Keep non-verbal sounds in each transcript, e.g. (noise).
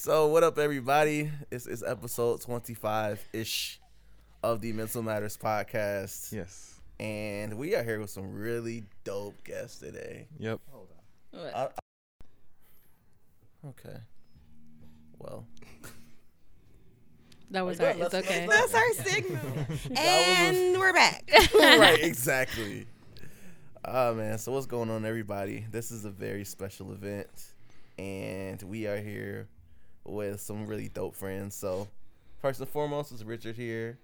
So what up, everybody? It's, it's episode twenty five ish of the Mental Matters podcast, Yes. and we are here with some really dope guests today. Yep. What? I, I- okay. Well, that was Are our. It's okay. That's our signal. (laughs) was a- and we're back. (laughs) right, (laughs) exactly. Oh man, so what's going on, everybody? This is a very special event, and we are here with some really dope friends. So, first and foremost is Richard here,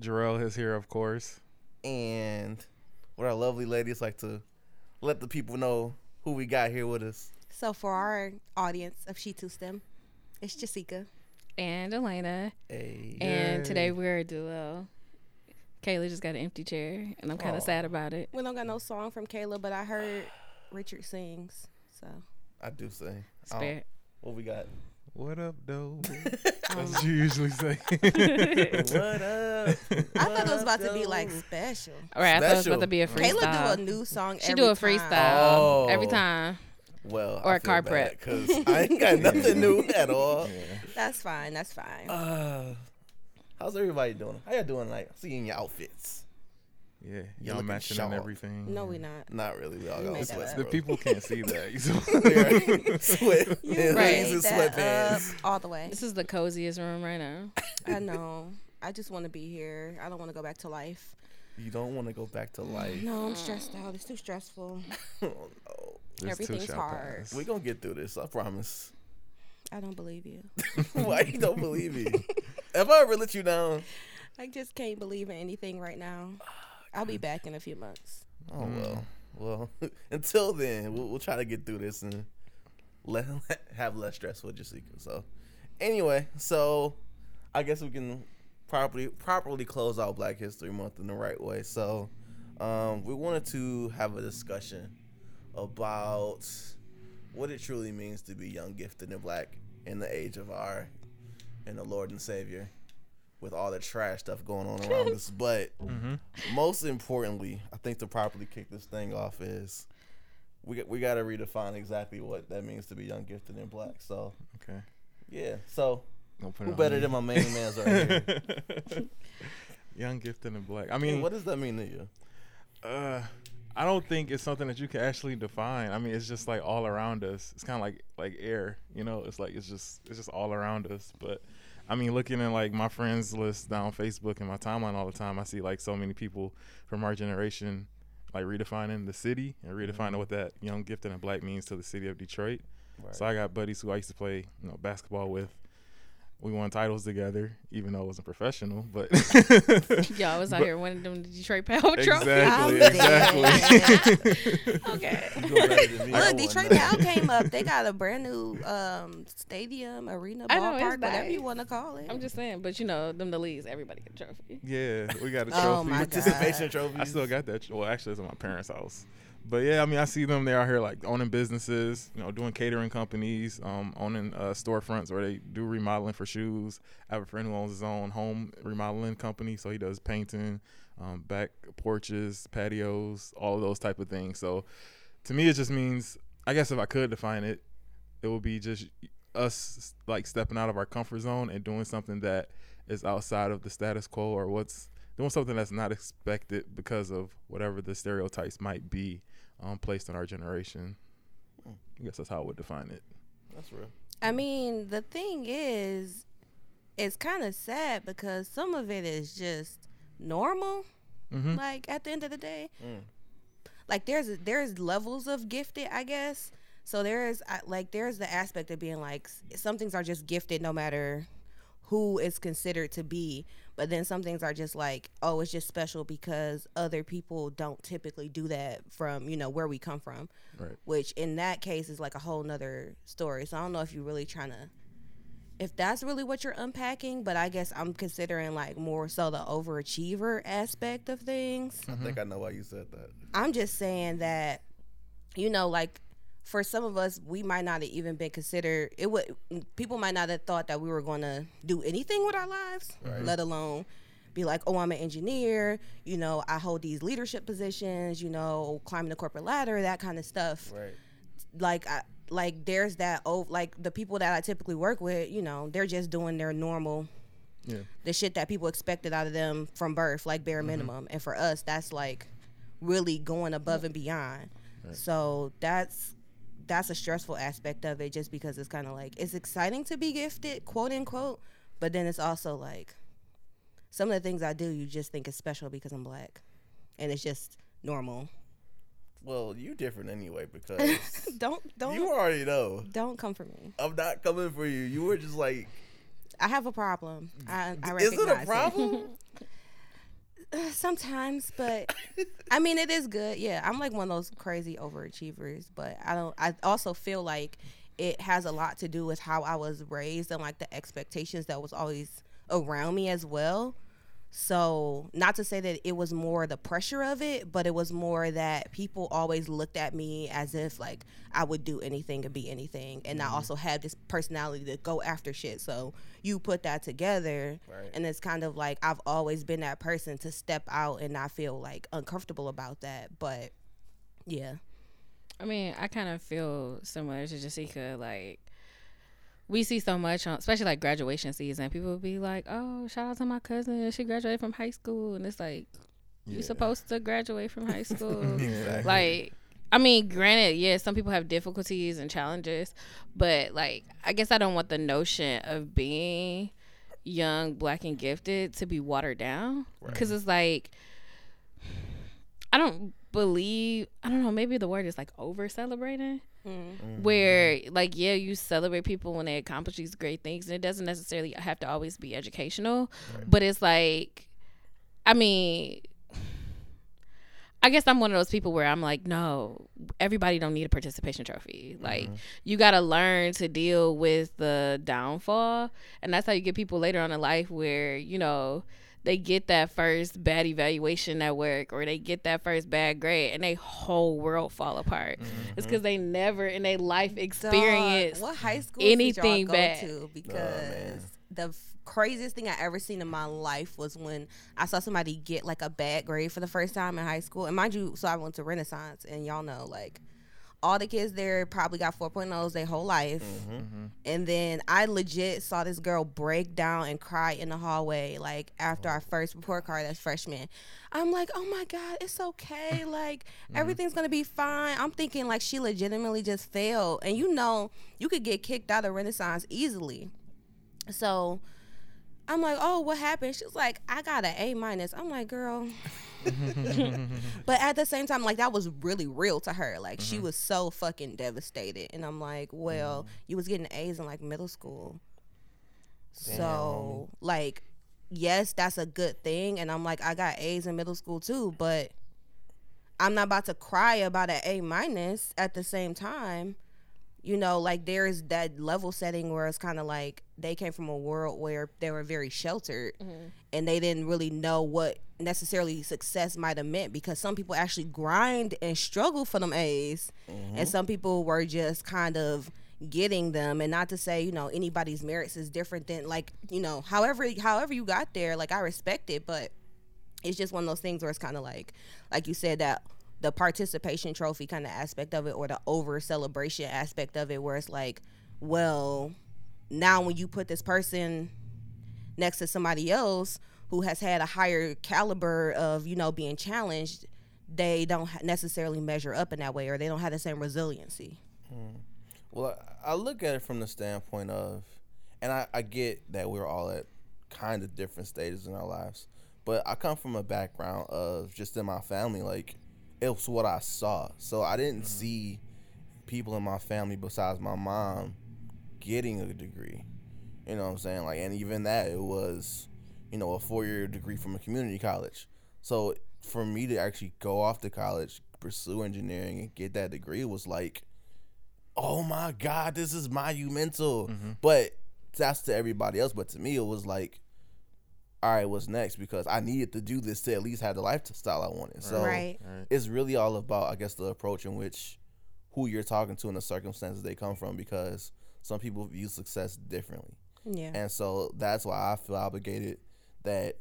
Jarrell is here, of course. and what our lovely ladies like to let the people know who we got here with us. So for our audience of She Too STEM, it's Jessica. and Elena. Hey, And today we're a duo. Kayla just got an empty chair, and I'm kind of sad about it. We don't got no song from Kayla, but I heard Richard sings. So I do sing. I don't- what we got? What up, though? (laughs) That's um, what you usually say. (laughs) (laughs) what up? I thought it was about to be like special. All right, I thought it was Special. about to be a freestyle. Kayla do a new song. she every do a time. freestyle Oh. every time. Well, Or I a feel car bad prep. because I ain't got nothing new at all. yeah. That's fine. That's fine. Uh, how's everybody doing? How y'all doing? Like, seeing your outfits. Yeah. You Y'all matching sharp. and everything. no, we're not. Not really. We all You got made sweats, that. The people can't see that. Yeah. Sweat. You and Right. jeans made and that sweatpants. up all the way. This is the coziest room right now. I know. I just want to be here. I don't want to go back to life. You don't want to go back to life. No, I'm stressed out. It's too stressful. oh, no. This Everything's hard. pass. We gonna get through this. I promise. I don't believe you. Why you don't believe me? Have I ever let you down? I just can't believe in anything right now. I'll be back in a few months. Oh well. Well, (laughs) until then, we'll, we'll try to get through this and let (laughs) have less stress with Jessica. So, anyway, so I guess we can properly properly close out Black History Month in the right way. So, um, we wanted to have a discussion about what it truly means to be young, gifted, and black in the age of our and the Lord and Savior, with all the trash stuff going on around (laughs) us. But Mhm. most importantly, I think to properly kick this thing off is we got, we got to redefine exactly what that means to be young, gifted, and black. So Okay. yeah, so Don't put it who better me. than my main man's right here? (laughs) Young, gifted, and black. I I mean, mean, what does that mean to you? uh, I don't think it's something that you can actually define. I mean, it's just like all around us. It's kind of like like air, you know. It's like it's just it's just all around us. But I mean, looking at like my friends list down Facebook and my timeline all the time, I see like so many people from our generation like redefining the city and redefining mm-hmm. what that young, gifted, and black means to the city of Detroit. Right. So I got buddies who I used to play, you know, basketball with. We won titles together, even though it wasn't professional. But (laughs) Y'all was out But- here winning them the Detroit PAL trophies. exactly, exactly. (laughs) Okay. You doing better than me. I Look, won Detroit nothing. now came up. They got a (laughs) brand new um, stadium, arena, I know, ballpark, whatever nice. you want to call it. I'm just saying, but you know, them the leagues, everybody get a trophy. yeah, we got a Oh trophy. my Participation God. trophies. I still got that. Well, actually, it's at my parents' house. But yeah, I mean, I see them. They're out here like owning businesses, you know, doing catering companies, um, owning uh, storefronts where they do remodeling for shoes. I have a friend who owns his own home remodeling company, so he does painting, um, back porches, patios, all those type of things. So to me, it just means, I guess, if I could define it, it would be just us like stepping out of our comfort zone and doing something that is outside of the status quo or what's doing something that's not expected because of whatever the stereotypes might be um, placed on our generation. I guess that's how I would define it. That's real. I mean, the thing is, it's kind of sad because some of it is just normal. Mm-hmm. Like at the end of the day, Mm. like there's there's levels of gifted, I guess. So there is like there's the aspect of being like some things are just gifted no matter who is considered to be, but then some things are just like oh it's just special because other people don't typically do that from you know where we come from, Right. which in that case is like a whole nother story. So I don't know if you're really trying to if that's really what you're unpacking, but I guess I'm considering like more so the overachiever aspect of things. I think mm-hmm. I know why you said that. I'm just saying that, you know, like for some of us, we might not have even been considered. It would people might not have thought that we were going to do anything with our lives, let alone be like, oh, I'm an engineer. You know, I hold these leadership positions. You know, climbing the corporate ladder, that kind of stuff. Right. Like, I like there's that oh like the people that I typically work with, you know, they're just doing their normal Yeah. the shit that people expected out of them from birth, like bare mm-hmm. minimum. And for us, that's like really going above and beyond. So that's that's a stressful aspect of it just because it's kind of like it's exciting to be gifted, quote unquote, but then it's also like some of the things I do you just think is special because I'm black. And it's just normal. Well, you different anyway because (laughs) don't don't you already know. don't come for me. I'm not coming for you. You were just like, I have a problem. I, I is recognize it a problem? (laughs) (sighs) Sometimes, but I mean, it is good. Yeah, I'm like one of those crazy overachievers, but I don't. I also feel like it has a lot to do with how I was raised and like the expectations that was always around me as well. So, not to say that it was more the pressure of it, but it was more that people always looked at me as if like I would do anything and be anything. And I mm-hmm. also have this personality to go after shit. So, you put that together, Right. and it's kind of like I've always been that person to step out and not feel like uncomfortable about that. But yeah. I mean, I kind of feel similar to Jessica. Like, we see so much on, especially like graduation season. People will be like, "Oh, shout out to my cousin. She graduated from high school," and it's like, Yeah. you supposed to graduate from high (laughs) school. Exactly. like, I mean, granted, yeah, some people have difficulties and challenges, but like, I guess I don't want the notion of being young, black, and gifted to be watered down because it's like. I don't believe I don't know, maybe the word is like over celebrating. Mm. Mm-hmm. Where like yeah, you celebrate people when they accomplish these great things and it doesn't necessarily have to always be educational. But it's like I mean I guess I'm one of those people where I'm like, no, everybody don't need a participation trophy. Mm-hmm. Like you got to learn to deal with the downfall, and that's how you get people later on in life where you know they get that first bad evaluation at work or they get that first bad grade and they whole world fall apart. Mm-hmm. It's because they never in their life experience. Dog, what high school anything did y'all go bad. to? Oh, because man. the craziest thing I ever seen in my life was when I saw somebody get like a bad grade for the first time in high school. And mind you, so I went to Renaissance, and y'all know like all the kids there probably got 4.0s their whole life. Mm-hmm. Mm-hmm. And then I legit saw this girl break down and cry in the hallway, like after our oh. first report card as freshman. I'm like, oh my God, it's okay. (laughs) Like, mm-hmm. everything's gonna be fine. I'm thinking, like, she legitimately just failed. And you know, you could get kicked out of Renaissance easily. So I'm like, oh, what happened? She's like, I got an A minus. I'm like, girl. (laughs) but at the same time, like that was really real to her. Like she mm-hmm. was so fucking devastated. And I'm like, well, mm-hmm. you was getting A's in like middle school. So like, yes, that's a good thing. And I'm like, I got A's in middle school too, but I'm not about to cry about an A minus at the same time you know, like there's that level setting where it's kind of like they came from a world where they were very sheltered mm-hmm. and they didn't really know what necessarily success might have meant because some people actually grind and struggle for them A's mm-hmm. and some people were just kind of getting them. And not to say you know anybody's merits is different than like you know however however you got there like I respect it but it's just one of those things where it's kind of like like you said that the participation trophy kind of aspect of it or the over celebration aspect of it where it's like well now when you put this person next to somebody else who has had a higher caliber of you know being challenged they don't necessarily measure up in that way or they don't have the same resiliency. Hmm. Well, I I look at it from the standpoint of, and I, I get that we're all at kind of different stages in our lives, but I come from a background of just in my family, like it was what I saw. So I didn't mm-hmm. see people in my family besides my mom getting a degree. You know what I'm saying? Like, and even that, it was, you know, a four year degree from a community college. So for me to actually go off to college, pursue engineering, and get that degree was like, oh my god, this is monumental. Mm-hmm. But that's to everybody else. But to me, it was like, all right, what's next? Because I needed to do this to at least have the lifestyle I wanted. So Right. It's really all about, I guess, the approach in which who you're talking to and the circumstances they come from. Because some people view success differently. yeah And so that's why I feel obligated that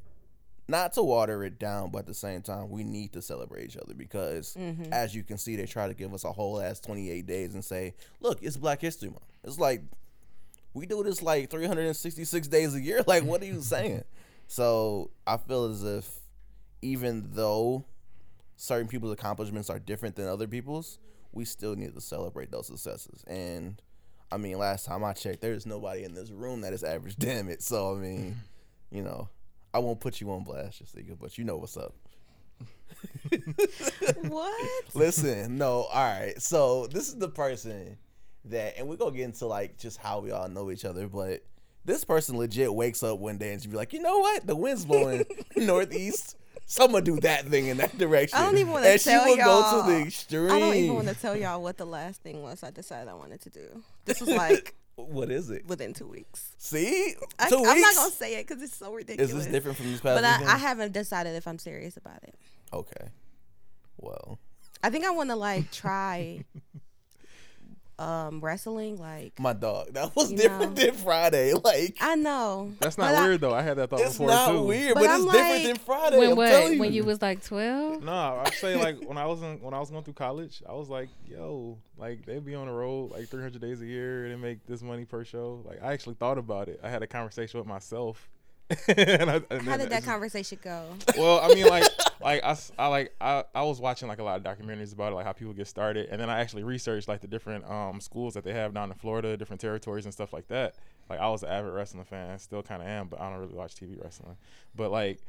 not to water it down, but at the same time, we need to celebrate each other because, Mm-hmm. as you can see, they try to give us a whole ass 28 days and say, look, it's Black History Month. It's like, we do this like 366 days a year. (laughs) Like, what are you saying? So I feel as if, even though certain people's accomplishments are different than other people's, we still need to celebrate those successes. And I mean, last time I checked, there's nobody in this room that is average. (laughs) Damn it. So I mean, you know, I won't put you on blast, Jessica, but you know what's up. (laughs) what? Listen, no, all right. So this is the person that, and we're gonna get into like just how we all know each other, but this person legit wakes up one day and she be like, you know what? The wind's blowing (laughs) northeast. So I'm gonna do that thing in that direction. I don't even wanna And tell she would y'all. go to the extreme. I don't even want to tell y'all what the last thing was I decided I wanted to do. This was (laughs) like What is it? within two weeks. See, I, 2 I'm not gonna say it because it's so ridiculous. Is this different from these past? But I. I haven't decided if I'm serious about it. Okay. Well, I think I want to like try (laughs) um wrestling. Like my dog. That was different know. than Friday. (laughs) Like I know That's not but I- weird though. I had that thought it's before not too. weird, But but, I'm it's different like- than Friday. When I'm what? telling When you. you was like twelve? No, I say like (laughs) when I was in, when I was going through college, I was like, yo, like they'd be on the road like 300 days a year and they make this money per show. Like I actually thought about it. I had a conversation with myself. (laughs) and I, and how did that conversation go? well, I mean, like, (laughs) like I, I like I, I was watching like a lot of documentaries about it, like how people get started, and then I actually researched like the different um schools that they have down in Florida, different territories and stuff like that. Like I was an avid wrestling fan, still kind of am, but I don't really watch TV wrestling. But like,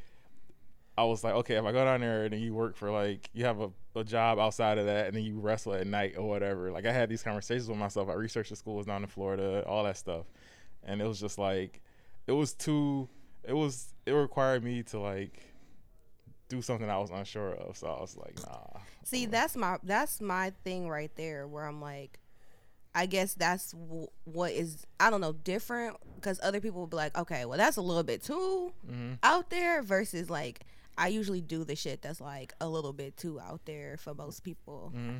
I was like, okay, if I go down there and then you work for like you have a, a job outside of that, and then you wrestle at night or whatever. Like I had these conversations with myself. I researched the schools down in Florida, all that stuff, and it was just like, it was too. It was it required me to like do something I was unsure of. So I was like, nah. See, that's my that's my thing right there, where I'm like, I guess that's w- what is I don't know different because other people will be like, okay, well that's a little bit too Mm-hmm. out there versus like I usually do the shit that's like a little bit too out there for most people. Mm-hmm.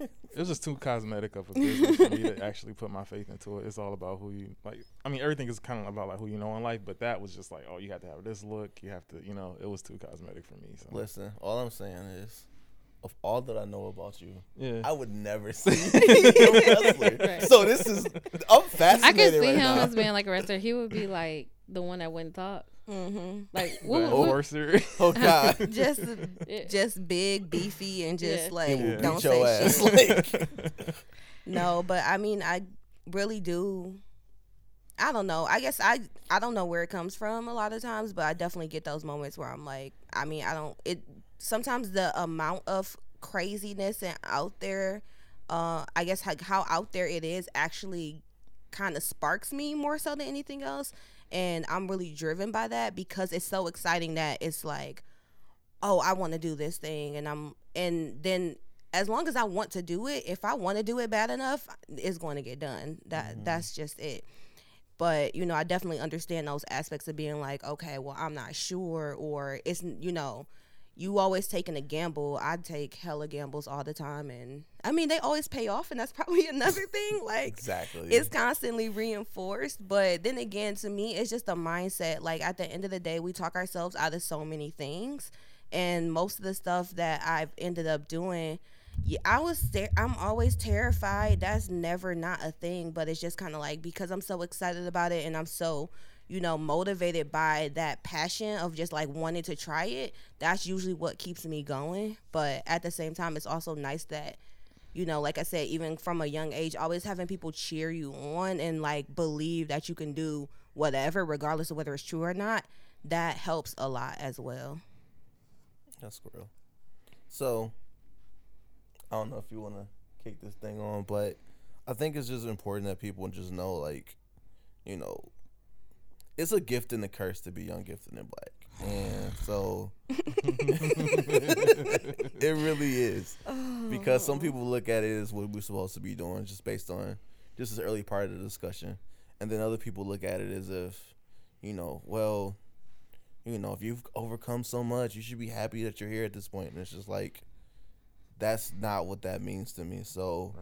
It was just too cosmetic of a business for me to (laughs) actually put my faith into it. It's all about who you like. I mean, everything is kind of about like who you know in life, but that was just like, oh, you have to have this look. You have to, you know, it was too cosmetic for me. So Listen, all I'm saying is, of all that I know about you, yeah, I would never (laughs) see (laughs) you wrestler. Right. So this is, I'm fascinated I could see right him now. as being like a wrestler. He would be like the one that wouldn't talk. Mm-hmm. Like the what, what, (laughs) oh God, Just Yeah. just big, beefy, and just Yeah. like Yeah. don't say ass. shit. Like, No, but I mean, I really do. I don't know. I guess I I don't know where it comes from a lot of times, but I definitely get those moments where I'm like, I mean, I don't. It sometimes the amount of craziness and out there, uh, I guess like how out there it is actually kind of sparks me more so than anything else, and I'm really driven by that because it's so exciting that it's like, oh, I want to do this thing, and I'm and then as long as I want to do it, if I want to do it bad enough, it's going to get done. That that's just it. But you know, I definitely understand those aspects of being like, okay, well, I'm not sure, or it's you know, you always taking a gamble. I take hella gambles all the time, and I mean, they always pay off, and that's (laughs) probably another thing. Like, exactly. it's constantly reinforced. But then again, to me, it's just a mindset. Like at the end of the day, we talk ourselves out of so many things, and most of the stuff that I've ended up doing, yeah, I was ter- I'm always terrified. That's never not a thing, but it's just kind of like because I'm so excited about it and I'm so you know motivated by that passion of just like wanting to try it. That's usually what keeps me going. But at the same time, it's also nice that you know, like I said, even from a young age, always having people cheer you on and like believe that you can do whatever, regardless of whether it's true or not, that helps a lot as well. That's real. So, I don't know if you want to kick this thing on, but I think it's just important that people just know, like, you know, it's a gift and a curse to be young, gifted, and black. And so, (laughs) it really is. Because some people oh. look at it as what we're supposed to be doing just based on just this early part of the discussion. And then other people look at it as if, you know, well, you know, if you've overcome so much, you should be happy that you're here at this point. And it's just like, that's not what that means to me. So,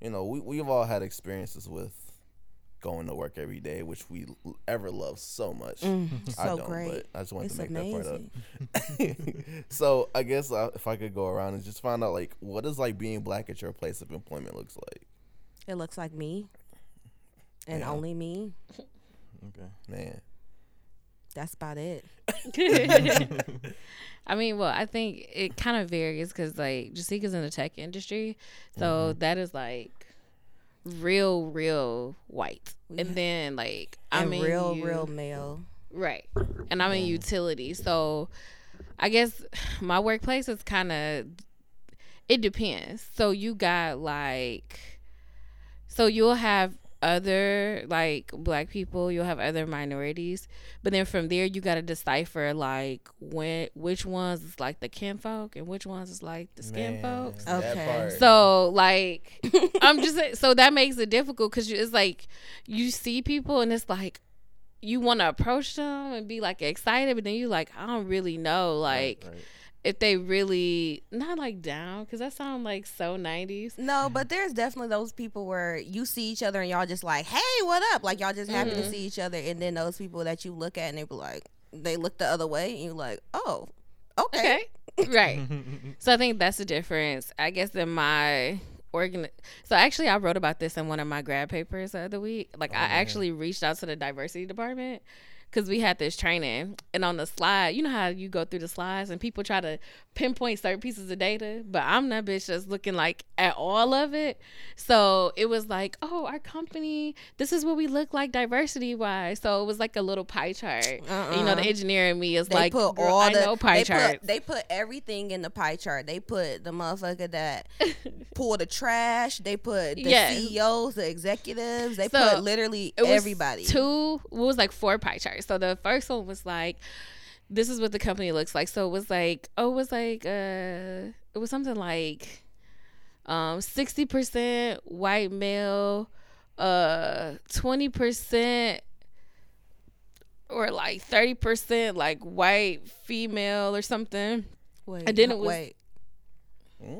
you know, we, we've all had experiences with going to work every day, which we ever love so much. Mm, (laughs) I so don't, great. but I just wanted It's to make that part amazing. up. (laughs) so I guess uh, if I could go around and just find out like what is like being black at your place of employment looks like, It looks like me, and Yeah. only me. Okay. man. That's about it. (laughs) I mean, well, I think it kind of varies because like Jessica's in the tech industry, so that is like real, real white, and then like I'm and in real, u- real male. right, and I'm in utility, so I guess my workplace is kind of it depends. So you got like, so you'll have other like black people, you'll have other minorities, but then from there you got to decipher like when which ones is like the kinfolk and which ones is like the skin Man, folks. Okay. So like, (laughs) I'm just so that makes it difficult because it's like you see people and it's like you want to approach them and be like excited, but then you like I don't really know like Right, right. If they really not like down because that sounds like so 90s. No, but there's definitely those people where you see each other and y'all just like, hey, what up? Like y'all just happy to Mhm. see each other, and then those people that you look at and they be like, they look the other way, and you're like, oh, okay. Okay, right. (laughs) So I think that's the difference. I guess in my organ. So actually, I wrote about this in one of my grad papers the other week. Like I actually reached out to the diversity department because we had this training, and on the slide, you know how you go through the slides and people try to pinpoint certain pieces of data, but I'm that bitch that's looking like at all of it. So it was like, oh, our company, this is what we look like diversity wise. So it was like a little pie chart. And, you know, the Uh-uh. engineer in me is They like, put all I the know pie they charts. put they put everything in the pie chart. They put the motherfucker that (laughs) pull the trash. They put the Yes. CEOs, the executives. They So, put literally it was everybody. Two it was like four pie charts. So the first one was like, this is what the company looks like. So it was like, oh, it was like, uh, it was something like, um, sixty percent white male, uh, twenty percent. Or like thirty percent like white female or something. Wait, and then it was- wait.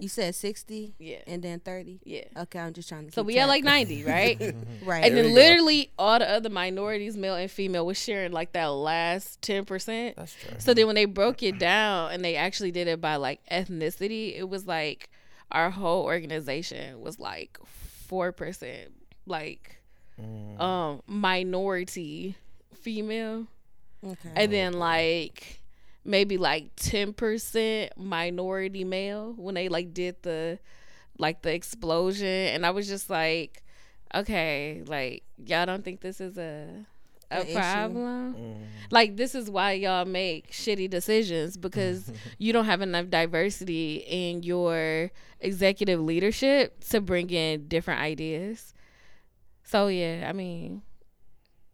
You said sixty Yeah. and then thirty. Yeah. Okay, I'm just trying to. So we had track. like ninety, right? (laughs) right. and There then we go. literally all the other minorities, male and female, was sharing like that last ten percent. That's true. So then when they broke it down and they actually did it by like ethnicity, it was like our whole organization was like four percent like Mm. um minority female. okay. And then like maybe like ten percent minority male when they like did the like the explosion and I was just like, Okay, like y'all don't think this is a a An problem? Mm. like this is why y'all make shitty decisions because (laughs) you don't have enough diversity in your executive leadership to bring in different ideas. So yeah, I mean,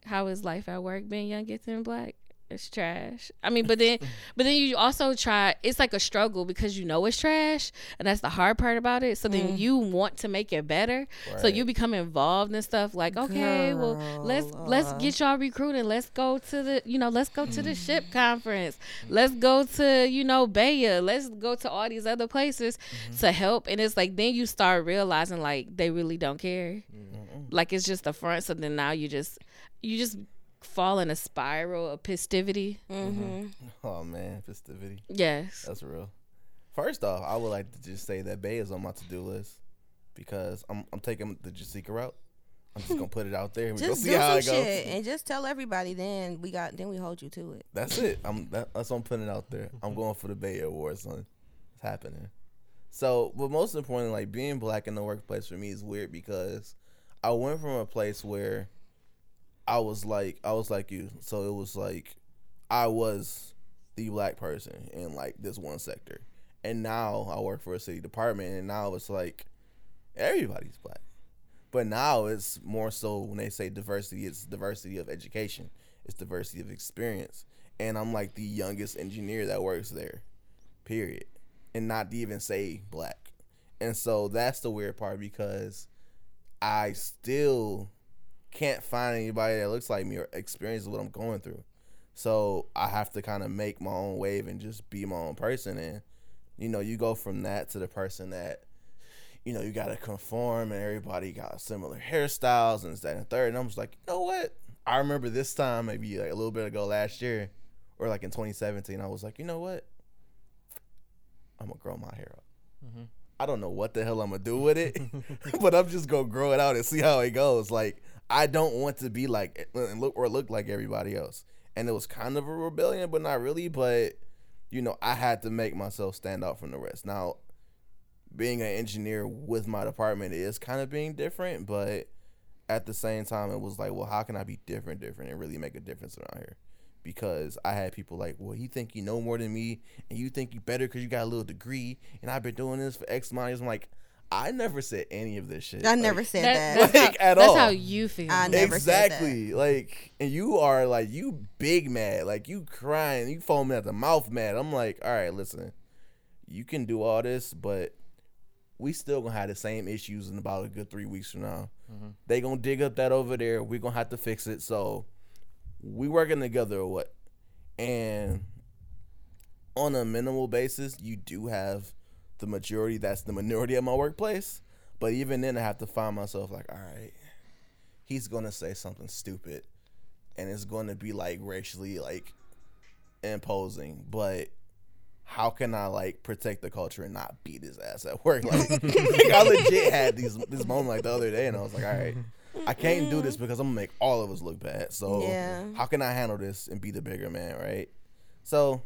how is life at work being young, gets and black? It's trash. I mean, but then, (laughs) but then you also try. It's like a struggle because you know it's trash, and that's the hard part about it. So then you want to make it better. So you become involved in stuff like, okay, well, let's Girl, let's uh. get y'all recruiting. Let's go to the, you know, let's go to the SHPE conference. Let's go to, you know, BEYA. Let's go to all these other places to help. And it's like then you start realizing like they really don't care. Like it's just a front. So then now you just you just fall in a spiral of festivity. Mm-hmm. Oh man, festivity. Yes. That's real. First off, I would like to just say that BEYA is on my to do list because I'm I'm taking the Jessica route. I'm just gonna (laughs) put it out there. and We Just do see how some it goes. shit and just tell everybody. Then we got. Then we hold you to it. That's it. (laughs) I'm that, that's what I'm putting it out there. I'm going for the BEYA Awards, son. It's happening. So, but most importantly, like being black in the workplace for me is weird because I went from a place where I was like I was like you. So it was like I was the black person in like this one sector. And now I work for a city department and now it's like everybody's black. But now it's more so when they say diversity, it's diversity of education, it's diversity of experience. And I'm like the youngest engineer that works there, period. And not to even say black. And so that's the weird part because I still can't find anybody that looks like me or experiences what I'm going through. So I have to kind of make my own wave and just be my own person. And, you know, you go from that to the person that you know, you gotta conform and everybody got similar hairstyles and that and third. And I'm just like, you know what? I remember this time, maybe like a little bit ago last year, or like in 2017, I was like, you know what? I'm gonna grow my hair up. Mm-hmm. I don't know what the hell I'm gonna do with it, (laughs) but I'm just gonna grow it out and see how it goes. Like I don't want to be like and look or look like everybody else. And it was kind of a rebellion, but not really. But you know, I had to make myself stand out from the rest. Now, being an engineer with my department is kind of being different, but at the same time, it was like, well, how can I be different, different, and really make a difference around here? Because I had people like, well, you think you know more than me, and you think you better because you got a little degree, and I've been doing this for X amount of years. I'm like, I never said any of this shit. I Like, never said That- that. that's Like, how, at that's all. how you feel. I never said that. exactly. Like, and you are like you big mad, like you crying, you foaming at the mouth mad. I'm like, all right, listen, you can do all this, but we still gonna have the same issues in about a good three weeks from now. Mm-hmm. They gonna dig up that over there. We gonna have to fix it. So we working together or what? And on a minimal basis, you do have the majority. That's the minority of my workplace. But even then, I have to find myself like, all right, he's gonna say something stupid, and it's gonna be like racially like imposing. But how can I like protect the culture and not beat his ass at work? (laughs) Like, like, I legit had these this moment like the other day, and I was like, all right, I can't do this because I'm gonna make all of us look bad. So Yeah. how can I handle this and be the bigger man, right? So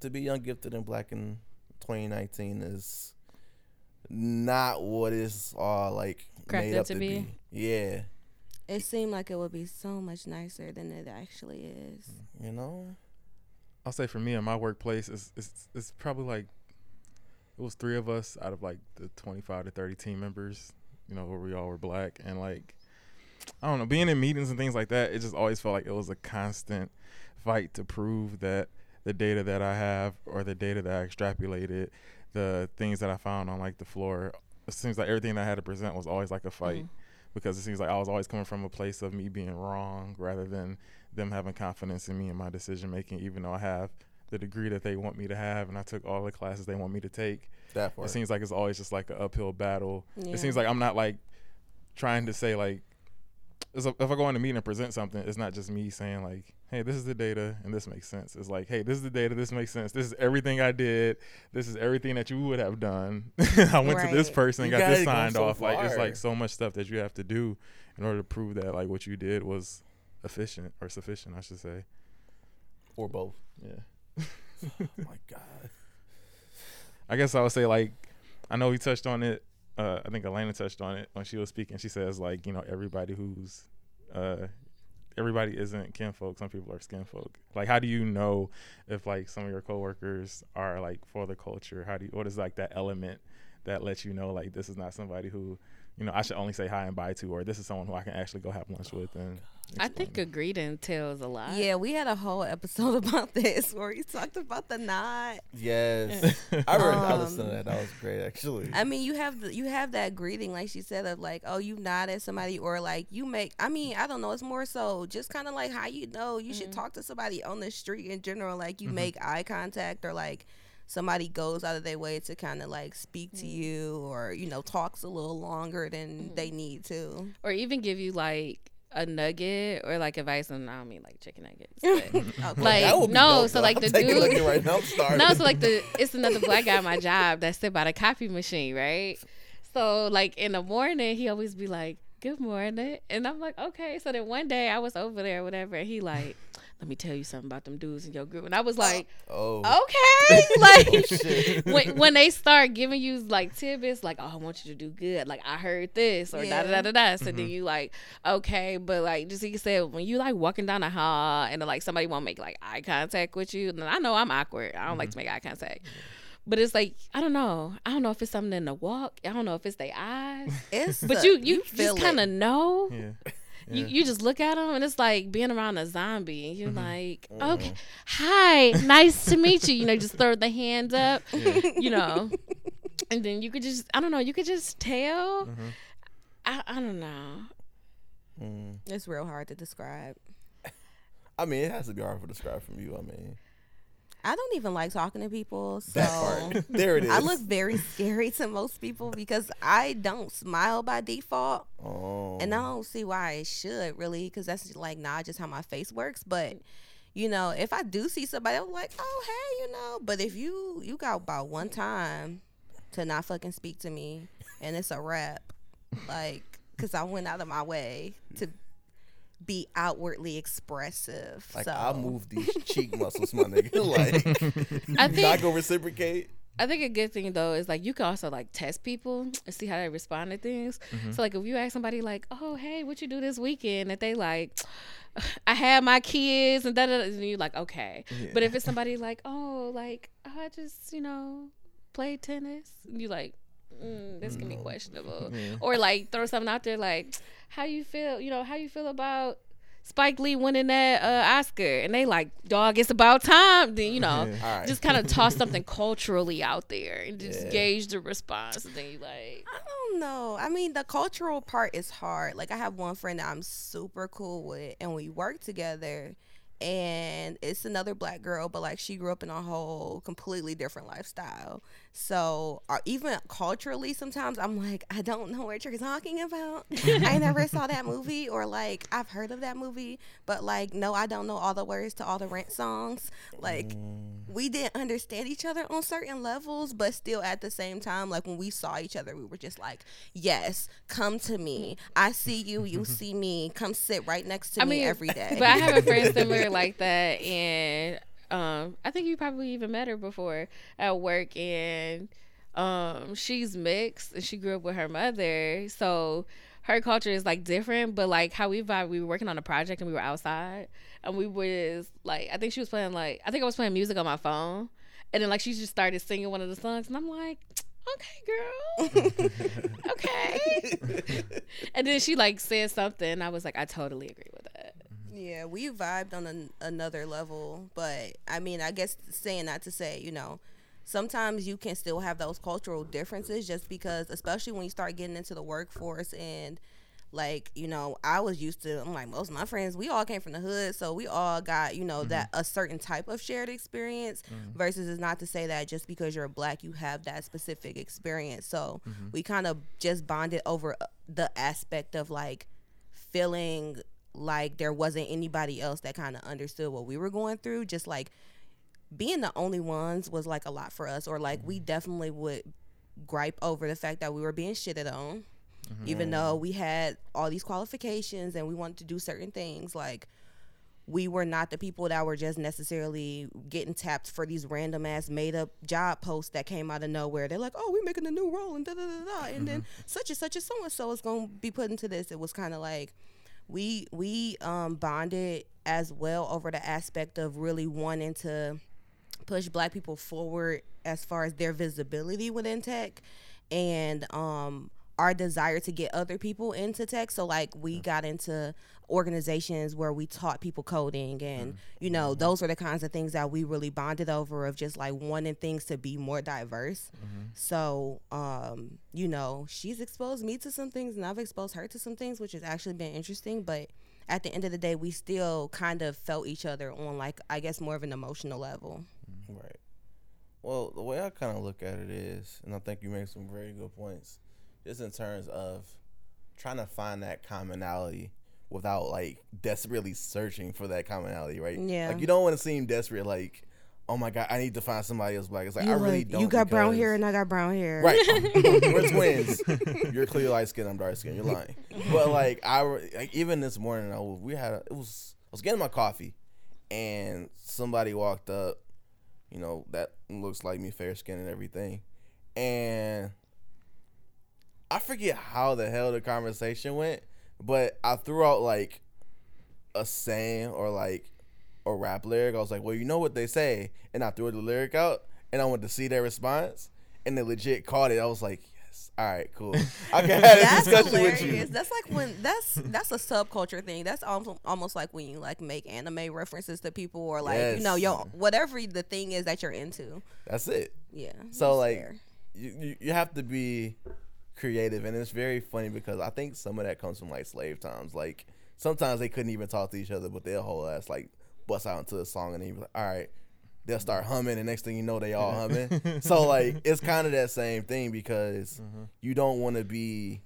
to be young, gifted, and black in 2019 is not what it's all like Cracked made up up to to be? be. Yeah, It seemed like it would be so much nicer than it actually is. you know. I'll say for me in my workplace, it's, it's it's probably like it was three of us out of like the 25 to 30 team members, you know, where we all were black, and like I don't know, being in meetings and things like that, it just always felt like it was a constant fight to prove that the data that I have or the data that I extrapolated, the things that I found on like the floor, it seems like everything that I had to present was always like a fight mm-hmm. because it seems like I was always coming from a place of me being wrong rather than them having confidence in me and my decision making, even though I have the degree that they want me to have and I took all the classes they want me to take. That part. It seems like it's always just like an uphill battle. Yeah. It seems like I'm not like trying to say like it's a- if I go in a meeting and present something, it's not just me saying like, "Hey, this is the data and this makes sense." It's like, "Hey, this is the data. This makes sense. This is everything I did. This is everything that you would have done." (laughs) I went to this person and You got this gotta go signed so off. Like it's like so much stuff that you have to do in order to prove that like what you did was efficient or sufficient, I should say. or both. Yeah. (laughs) Oh my god. I guess I would say like I know we touched on it. Uh, I think Elena touched on it when she was speaking. She says like you know everybody who's uh, everybody isn't kinfolk. Some people are skinfolk. Like how do you know if like some of your coworkers are like for the culture? How do you, what is like that element that lets you know like this is not somebody who you know I should only say hi and bye to, or this is someone who I can actually go have lunch with and. I explain think a greeting tells a lot. Yeah, we had a whole episode (laughs) about this where we talked about the nod. Yes, I read. I Um, listened to that. That was great, actually. I mean, you have the, you have that greeting, like she said, of like, oh, you nod at somebody, or like you make. I mean, I don't know. It's more so just kind of like how you know you should talk to somebody on the street in general. Like you make eye contact, or like somebody goes out of their way to kind of like speak to mm. you, or you know talks a little longer than mm-hmm. they need to. Or even give you like a nugget or like advice, and I don't mean like chicken nuggets. (laughs) Okay. like That would be no, so like the taking a look dude. right now. (laughs) No, so like the it's another black guy at my job that sit by the copy machine, right? So like in the morning, he always be like, "Good morning," and I'm like, "Okay." So then one day I was over there, or whatever, and he like, "Let me tell you something about them dudes in your group," and I was like, oh, "Okay," (laughs) oh, like shit. when when they start giving you like tidbits, like, "Oh, I want you to do good," like I heard this or da da da da da. So then mm-hmm. you like, okay, but like just like you said, when you like walking down the hall and like somebody won't make like eye contact with you, then I know I'm awkward. I don't like mm-hmm. to make eye contact. But it's like I don't know. I don't know if it's something in the walk. I don't know if it's their eyes. It's But the- you you, feel just kind of know. Yeah. You Yeah. you just look at them and it's like being around a zombie. And you're like, Mm-hmm. okay, hi, nice to meet you. You know, just throw the hands up. You know, and then you could just I don't know. You could just tell. Mm-hmm. I I don't know. Mm. It's real hard to describe. I mean, it has to be hard to describe from you. I mean, I don't even like talking to people. So That part. (laughs) There it is. I look very scary to most people because I don't smile by default. Oh. And I don't see why I should really, because that's like not just how my face works. But you know, if I do see somebody, I'm like, oh hey, you know. But if you you got about one time to not fucking speak to me, and it's a wrap, like, because I went out of my way to be outwardly expressive. like so I move these cheek muscles, my nigga. (laughs) Like I not gonna reciprocate. I think a good thing though is like you can also like test people and see how they respond to things. Mm-hmm. So like if you ask somebody like, "Oh, hey, what you do this weekend?" that they like, "I had my kids," and da da, and you're like, "Okay." But if it's somebody like, "Oh, like I just you know play tennis," and you like. Mm, this can be questionable, (laughs) or like throw something out there like, "How you feel? You know, how you feel about Spike Lee winning that uh, Oscar?" And they like, "Dog, it's about time." Then you know, (laughs) Yeah. All right. just kind of toss something culturally out there and just Yeah. gauge the response. And then you like, I don't know. I mean, the cultural part is hard. Like, I have one friend that I'm super cool with, and we work together. And it's another black girl, but like she grew up in a whole completely different lifestyle. So, uh, even culturally, sometimes I'm like, I don't know what you're talking about. (laughs) I never saw that movie, or like I've heard of that movie, but like, no, I don't know all the words to all the Rent songs. Like, we didn't understand each other on certain levels, but still at the same time, like when we saw each other, we were just like, "Yes, come to me. I see you. You (laughs) see me. Come sit right next to I me mean, every day." But I have a friend (laughs) similar like that, and um, I think you probably even met her before at work, and um, she's mixed, and she grew up with her mother, so her culture is like different. But like how we vibe, we were working on a project, and we were outside, and we was like, I think she was playing like, I think I was playing music on my phone, and then like she just started singing one of the songs, and I'm like. Okay, girl. (laughs) okay. and then she like said something. I was like, I totally agree with that. Yeah, we vibed on an, another level, but I mean, I guess saying that to say, you know, sometimes you can still have those cultural differences just because, especially when you start getting into the workforce and like you know i was used to i'm like most of my friends we all came from the hood so we all got you know that mm-hmm. a certain type of shared experience mm-hmm. versus is not to say that just because you're black you have that specific experience. So mm-hmm. we kind of just bonded over uh, the aspect of like feeling like there wasn't anybody else that kind of understood what we were going through. Just like being the only ones was like a lot for us or like we definitely would gripe over the fact that we were being shitted on mm-hmm. even though we had all these qualifications and we wanted to do certain things. Like we were not the people that were just necessarily getting tapped for these random ass made up job posts that came out of nowhere. They're like, oh, we're making a new role and da da da da, and then mm-hmm. such and such and so and so is going to be put into this. It was kind of like we we um, bonded as well over the aspect of really wanting to push Black people forward as far as their visibility within tech, and um, our desire to get other people into tech. So like we got into organizations where we taught people coding and mm-hmm. you know mm-hmm. those are the kinds of things that we really bonded over of just like wanting things to be more diverse. Mm-hmm. So um you know she's exposed me to some things and i've exposed her to some things which has actually been interesting but at the end of the day we still kind of felt each other on like i guess more of an emotional level. Right. Well, the way I kind of look at it is, and I think you make some very good points, just in terms of trying to find that commonality without like desperately searching for that commonality, right? Yeah. Like you don't want to seem desperate, like, oh my god, I need to find somebody else black. It's like I You really like, don't. you got brown hair and i got brown hair Right. (laughs) (laughs) We're twins. You're clear light skin. I'm dark skin. You're lying. But like I like even this morning, I was, we had a, it was I was getting my coffee, and somebody walked up, you know that looks like me, fair skin and everything, and I forget how the hell the conversation went, but I threw out like a saying or like a rap lyric. I was like, well, you know what they say, and I threw the lyric out, and I wanted to see their response, and they legit caught it. I was like, all right, cool. (laughs) I can have That's discussion with you. That's like when that's that's a subculture thing. That's almost almost like when you like make anime references to people or like you know Yes. yo whatever the thing is that you're into. That's it. Yeah. So like, fair. you, you you have to be creative, and it's very funny because I think some of that comes from like slave times. Like sometimes they couldn't even talk to each other, but they'll whole ass like bust out into a song, and be like, all right. they'll start humming, and next thing you know, they all humming. (laughs) so like, it's kind of that same thing because mm-hmm. you don't want to be.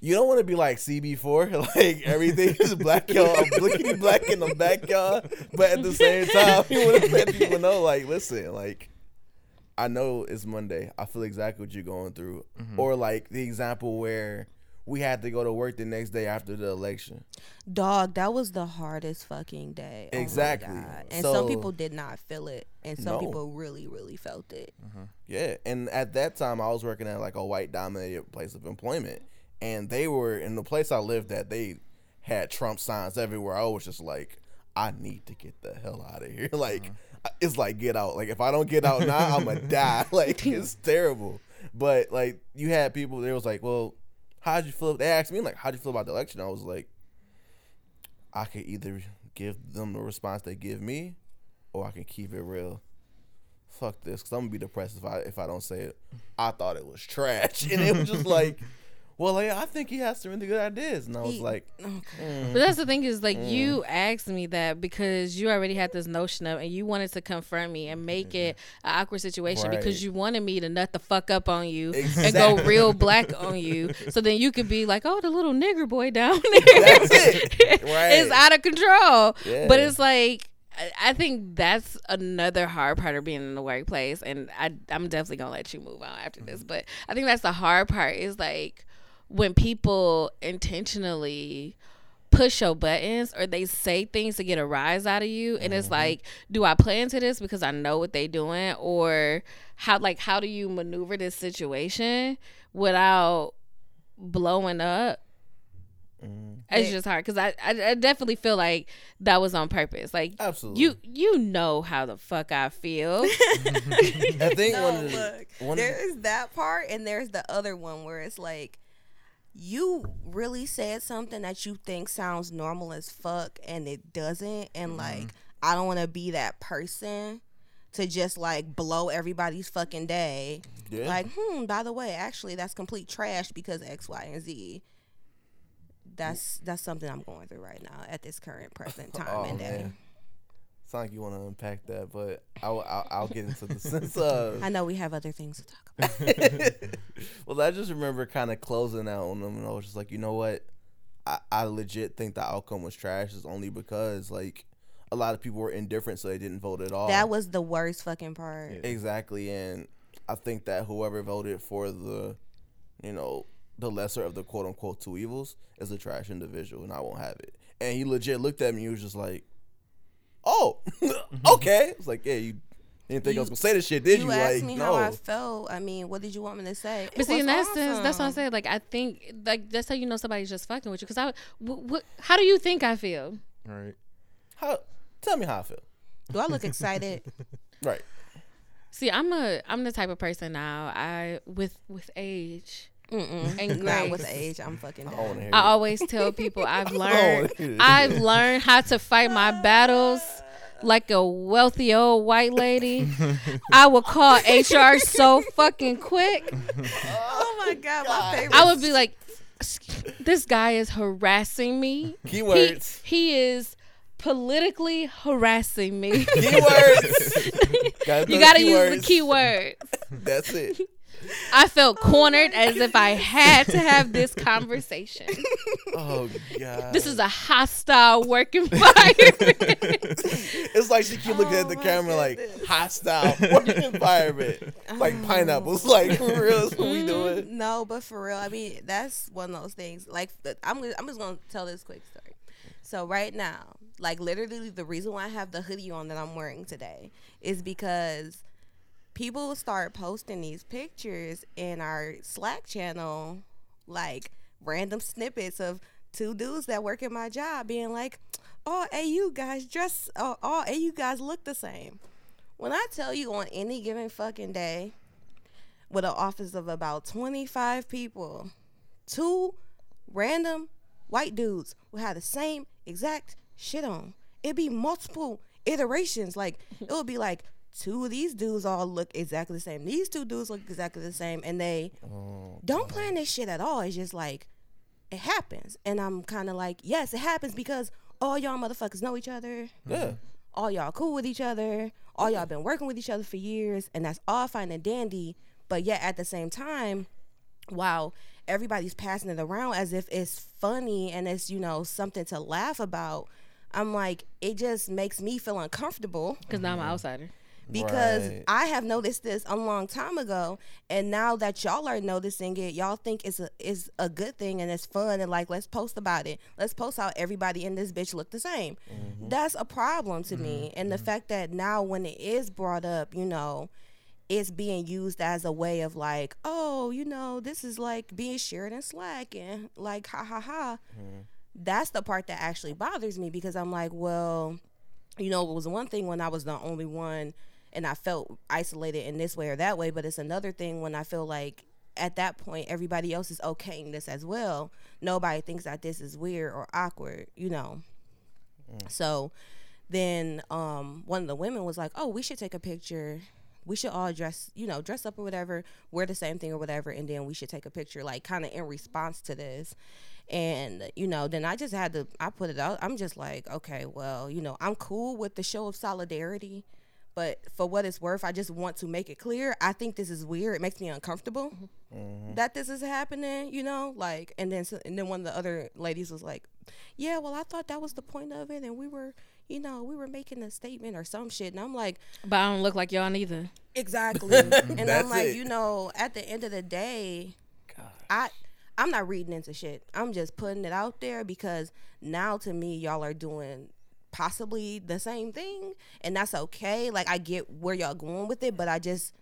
You don't want to be like CB4, (laughs) like everything is black, y'all. I'm blickety black in the backyard, but at the same time, you want to let people know, like, listen, like, I know it's Monday. I feel exactly what you're going through. Mm-hmm. Or like the example where we had to go to work the next day after the election. Dog, that was the hardest fucking day. Oh Exactly. God. And So- some people did not feel it, and some No. people really, really felt it. Mm-hmm. Yeah, and at that time I was working at like a white dominated place of employment, and they were in the place I lived at. They had Trump signs everywhere. I was just like, I need to get the hell out of here. (laughs) Like, I- it's like get out. Like if I don't get out now, I'm gonna (laughs) die. (laughs) Like it's terrible. But like you had people. They was like, well, how'd you feel? They asked me like, how'd you feel about the election? I was like, I could either give them the response they give me, or I can keep it real fuck this, because I'm gonna be depressed if I if I don't say it. I thought it was trash, (laughs) and it was just like, well, like, I think he has some really good ideas, and I was He- like, But that's the thing is like Mm. you asked me that because you already had this notion of and you wanted to confront me and make it an awkward situation Right. because you wanted me to nut the fuck up on you and go real (laughs) black on you. So then you could be like, Oh, the little nigger boy down (laughs) there That's it. (laughs) Right. is out of control. But it's like I- I think that's another hard part of being in the workplace, and I, I'm definitely gonna let you move on after Mm-hmm. this. But I think that's the hard part is like when people intentionally push your buttons or they say things to get a rise out of you and Mm-hmm. it's like do i play into this because i know what they're doing or how like how do you maneuver this situation without blowing up Mm-hmm. it's just hard because I, I I definitely feel like that was on purpose like Absolutely. you you know how the fuck i feel (laughs) I think No, one of the look, one of there is that part, and there's the other one where it's like, you really said something that you think sounds normal as fuck, and it doesn't, and like, I don't want to be that person to just like blow everybody's fucking day. Yeah. Like, hmm, by the way, actually, that's complete trash because X, Y, and Z. That's that's something I'm going through right now at this current present (laughs) time Oh, and day. man. Sound like you want to unpack that, but I'll, I'll I'll get into the sense of (laughs) I know we have other things to talk about. (laughs) well, I just remember kind of closing out on them, and I was just like, you know what? I, I legit think the outcome was trash. Is only because like a lot of people were indifferent, so they didn't vote at all. That was the worst fucking part. exactly, and I think that whoever voted for the, you know, the lesser of the quote unquote two evils is a trash individual, and I won't have it. And he legit looked at me. He was just like, "Oh, (laughs) okay." It's like, yeah, you didn't think I was gonna say this shit, did you? you asked like, me no. how I felt. I mean, what did you want me to say? It But see, was in that sense, that's what I awesome. said. Like, I think, like, that's how you know somebody's just fucking with you. Because I, wh- wh- how do you think I feel? Right. How? Tell me how I feel. Do I look excited? (laughs) (laughs) Right. See, I'm a, I'm the type of person now. I, with, with age, Mm-mm. And Not with age. I'm fucking I don't want to done. hear I always tell people I've (laughs) learned, wanna hear it. I've learned how to fight my battles like a wealthy old white lady. (laughs) I would call HR so fucking quick. Oh my god, my favorite. I would be like, this guy is harassing me. He, Keywords. he is politically harassing me. Keywords. (laughs) gotta you got to use the keywords. keyword. That's it. I felt oh cornered as if I had to have this conversation. (laughs) Oh god. This is a hostile work environment. (laughs) It's like she keep looking at the Oh, my camera like goodness. hostile work (laughs) environment, oh like pineapples. Like for real, that's what we mm-hmm. doing. No, but for real, I mean that's one of those things. Like I'm, I'm just gonna tell this quick story. So right now, like literally, the reason why I have the hoodie on that I'm wearing today is because people start posting these pictures in our Slack channel, like random snippets of two dudes that work in my job, being like, "Oh, hey, you guys dress. Oh, oh, hey, you guys look the same." When I tell you on any given fucking day, with an office of about 25 people, two random white dudes will have the same exact shit on. It'd be multiple iterations. Like, it would be like, two of these dudes all look exactly the same. These two dudes look exactly the same. And they Oh, don't plan this shit at all. It's just like, it happens. And I'm kind of like, yes, it happens because all y'all motherfuckers know each other. yeah. all y'all cool with each other, all y'all been working with each other for years, and that's all fine and dandy. But yet at the same time, wow, everybody's passing it around as if it's funny and it's, you know, something to laugh about. I'm like, it just makes me feel uncomfortable Because now I'm an mm-hmm. outsider. Because Right. I have noticed this a long time ago, and now that y'all are noticing it, y'all think it's a is a good thing and it's fun and like let's post about it. Let's post how everybody in this bitch look the same. Mm-hmm. That's a problem to me, mm-hmm. and the mm-hmm. fact that now when it is brought up, you know, it's being used as a way of like, oh, you know, this is like being shared in Slack and like ha ha ha. That's the part that actually bothers me because I'm like, well, you know, it was one thing when I was the only one and I felt isolated in this way or that way, but it's another thing when I feel like at that point everybody else is okaying this as well. Nobody thinks that this is weird or awkward, you know. So then um one of the women was like, "Oh, we should take a picture. We should all dress, you know, dress up or whatever, wear the same thing or whatever, and then we should take a picture like kind of in response to this." And you know, then I just had to I put it out. I'm just like, "Okay, well, you know, I'm cool with the show of solidarity." But for what it's worth, I just want to make it clear. I think this is weird. It makes me uncomfortable mm-hmm. that this is happening. You know, like, and then so, and then one of the other ladies was like, "Yeah, well, I thought that was the point of it, and we were, you know, we were making a statement or some shit." And I'm like, But I don't look like y'all neither. exactly. Mm-hmm. (laughs) and I'm like, it. you know, at the end of the day, I. I'm not reading into shit. I'm just putting it out there because now to me y'all are doing possibly the same thing and that's okay. Like I get where y'all going with it, but I just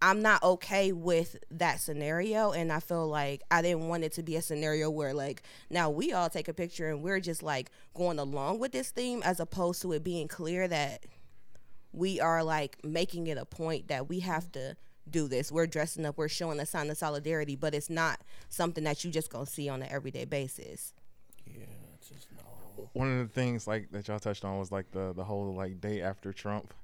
I'm not okay with that scenario and I feel like I didn't want it to be a scenario where like now we all take a picture and we're just like going along with this theme as opposed to it being clear that we are like making it a point that we have to do this. We're dressing up, we're showing a sign of solidarity, but it's not something that you just gonna see on an everyday basis. Yeah, just no. one of the things like that y'all touched on was like the the whole like day after Trump.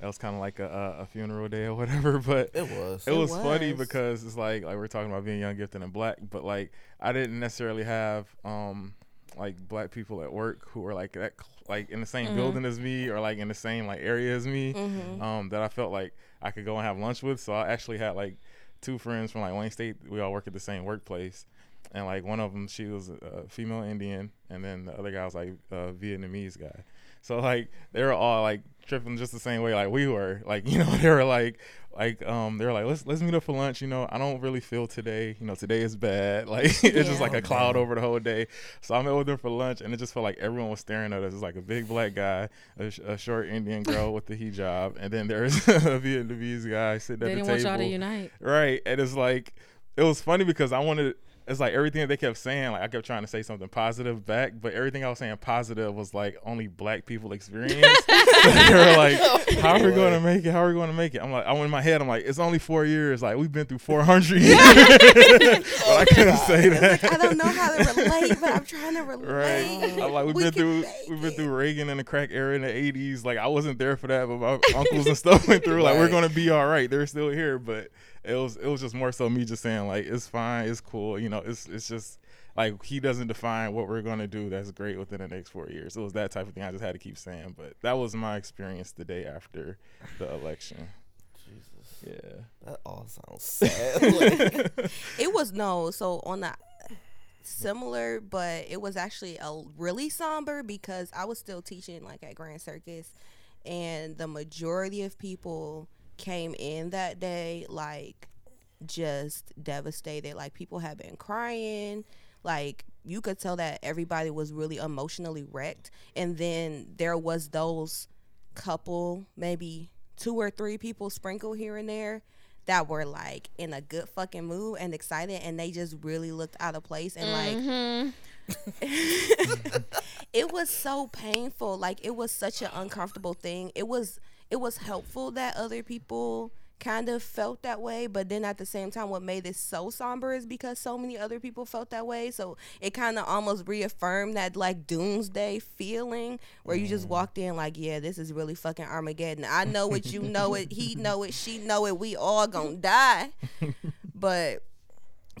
That was kind of like a, a a funeral day or whatever, (laughs) but It was. it was, funny was. because it's like like we're talking about being young, gifted, and black, but like I didn't necessarily have um like black people at work who were like that like in the same building as me or like in the same like area as me um that I felt like I could go and have lunch with. So I actually had like two friends from like Wayne State. We all work at the same workplace. And like one of them, she was a female Indian, and then the other guy was like a Vietnamese guy. So like they were all like tripping just the same way like we were. Like (laughs) you know they were like like um they were like let's let's meet up for lunch. You know I don't really feel today. You know today is bad. (laughs) Like it's just like a cloud over the whole day. So I met with them for lunch, and it just felt like everyone was staring at us. It's like a big black guy, a, sh- a short Indian (laughs) girl with the hijab, and then there's a Vietnamese guy sitting They at didn't the want table. y'all to unite. Right. And it's like it was funny because I wanted it's like everything that they kept saying, like I kept trying to say something positive back, but everything I was saying positive was like only black people experience. (laughs) (laughs) They were like, oh, How are we gonna make it? How are we gonna make it? I'm like I'm in my head, I'm like, it's only four years, like we've been through four hundred (laughs) years. Oh, but I couldn't say that. I don't know how to relate, but I'm trying to relate. Right. I'm like we've We been through we've been through Reagan and the crack era in the eighties. Like I wasn't there for that, but my uncles and stuff went through. Like we're gonna be all right. They're still here, but it was it was just more so me just saying like it's fine, it's cool. You know, it's it's just like he doesn't define what we're gonna do that's great within the next four years. It was that type of thing I just had to keep saying. But that was my experience the day after the election. Jesus. Yeah. That all sounds sad. (laughs) Like, It was no, so on the similar, but it was actually a really somber because I was still teaching like at Grand Circus, and the majority of people came in that day like just devastated. Like people had been crying. Like you could tell that everybody was really emotionally wrecked. And then there was those couple, maybe two or three people sprinkled here and there that were like in a good fucking mood and excited and they just really looked out of place and like mm-hmm. (laughs) it was so painful like it was such an uncomfortable thing it was it was helpful that other people kind of felt that way but then at the same time what made it so somber is because so many other people felt that way. So it kind of almost reaffirmed that like doomsday feeling where you just walked in like yeah this is really fucking armageddon. I know it you know it he (laughs) know it she know it. We all gonna die. But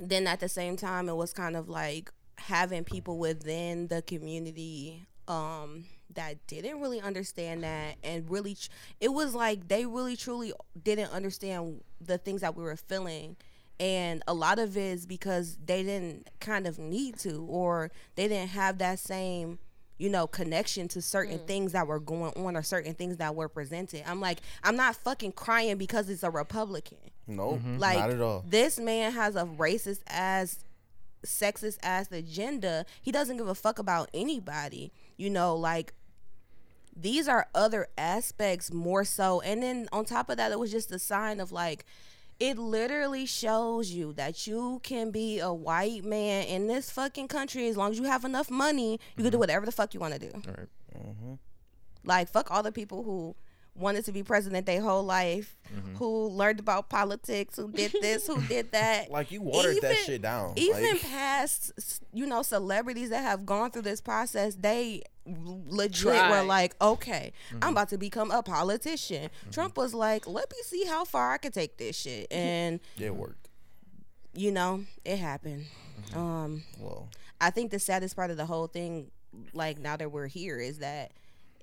then at the same time it was kind of like having people within the community um that didn't really understand that and really tr- it was like they really truly didn't understand the things that we were feeling. And a lot of it is because they didn't kind of need to or they didn't have that same you know connection to certain mm. things that were going on or certain things that were presented. I'm like i'm not fucking crying because it's a republican. Nope, mm-hmm. like not at all. this man has a racist ass sexist ass agenda. He doesn't give a fuck about anybody you know like these are other aspects more so. And then on top of that it was just a sign of like it literally shows you that you can be a white man in this fucking country as long as you have enough money you can do mm-hmm. whatever the fuck you want to do. All right. Mm-hmm. like fuck all the people who wanted to be president their whole life mm-hmm. who learned about politics who did this who did (laughs) that. Like you watered that shit down. even like, past you know celebrities that have gone through this process they legit were like okay i'm mm-hmm. about to become a politician. Mm-hmm. Trump was like let me see how far i can take this shit. And it worked. you know it happened. Um Well, I think the saddest part of the whole thing, like now that we're here, is that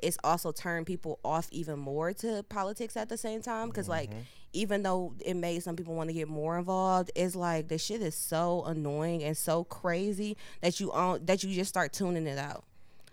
it's also turned people off even more to politics at the same time. Because like, mm-hmm. even though it made some people want to get more involved, it's like the shit is so annoying and so crazy that you on that you just start tuning it out.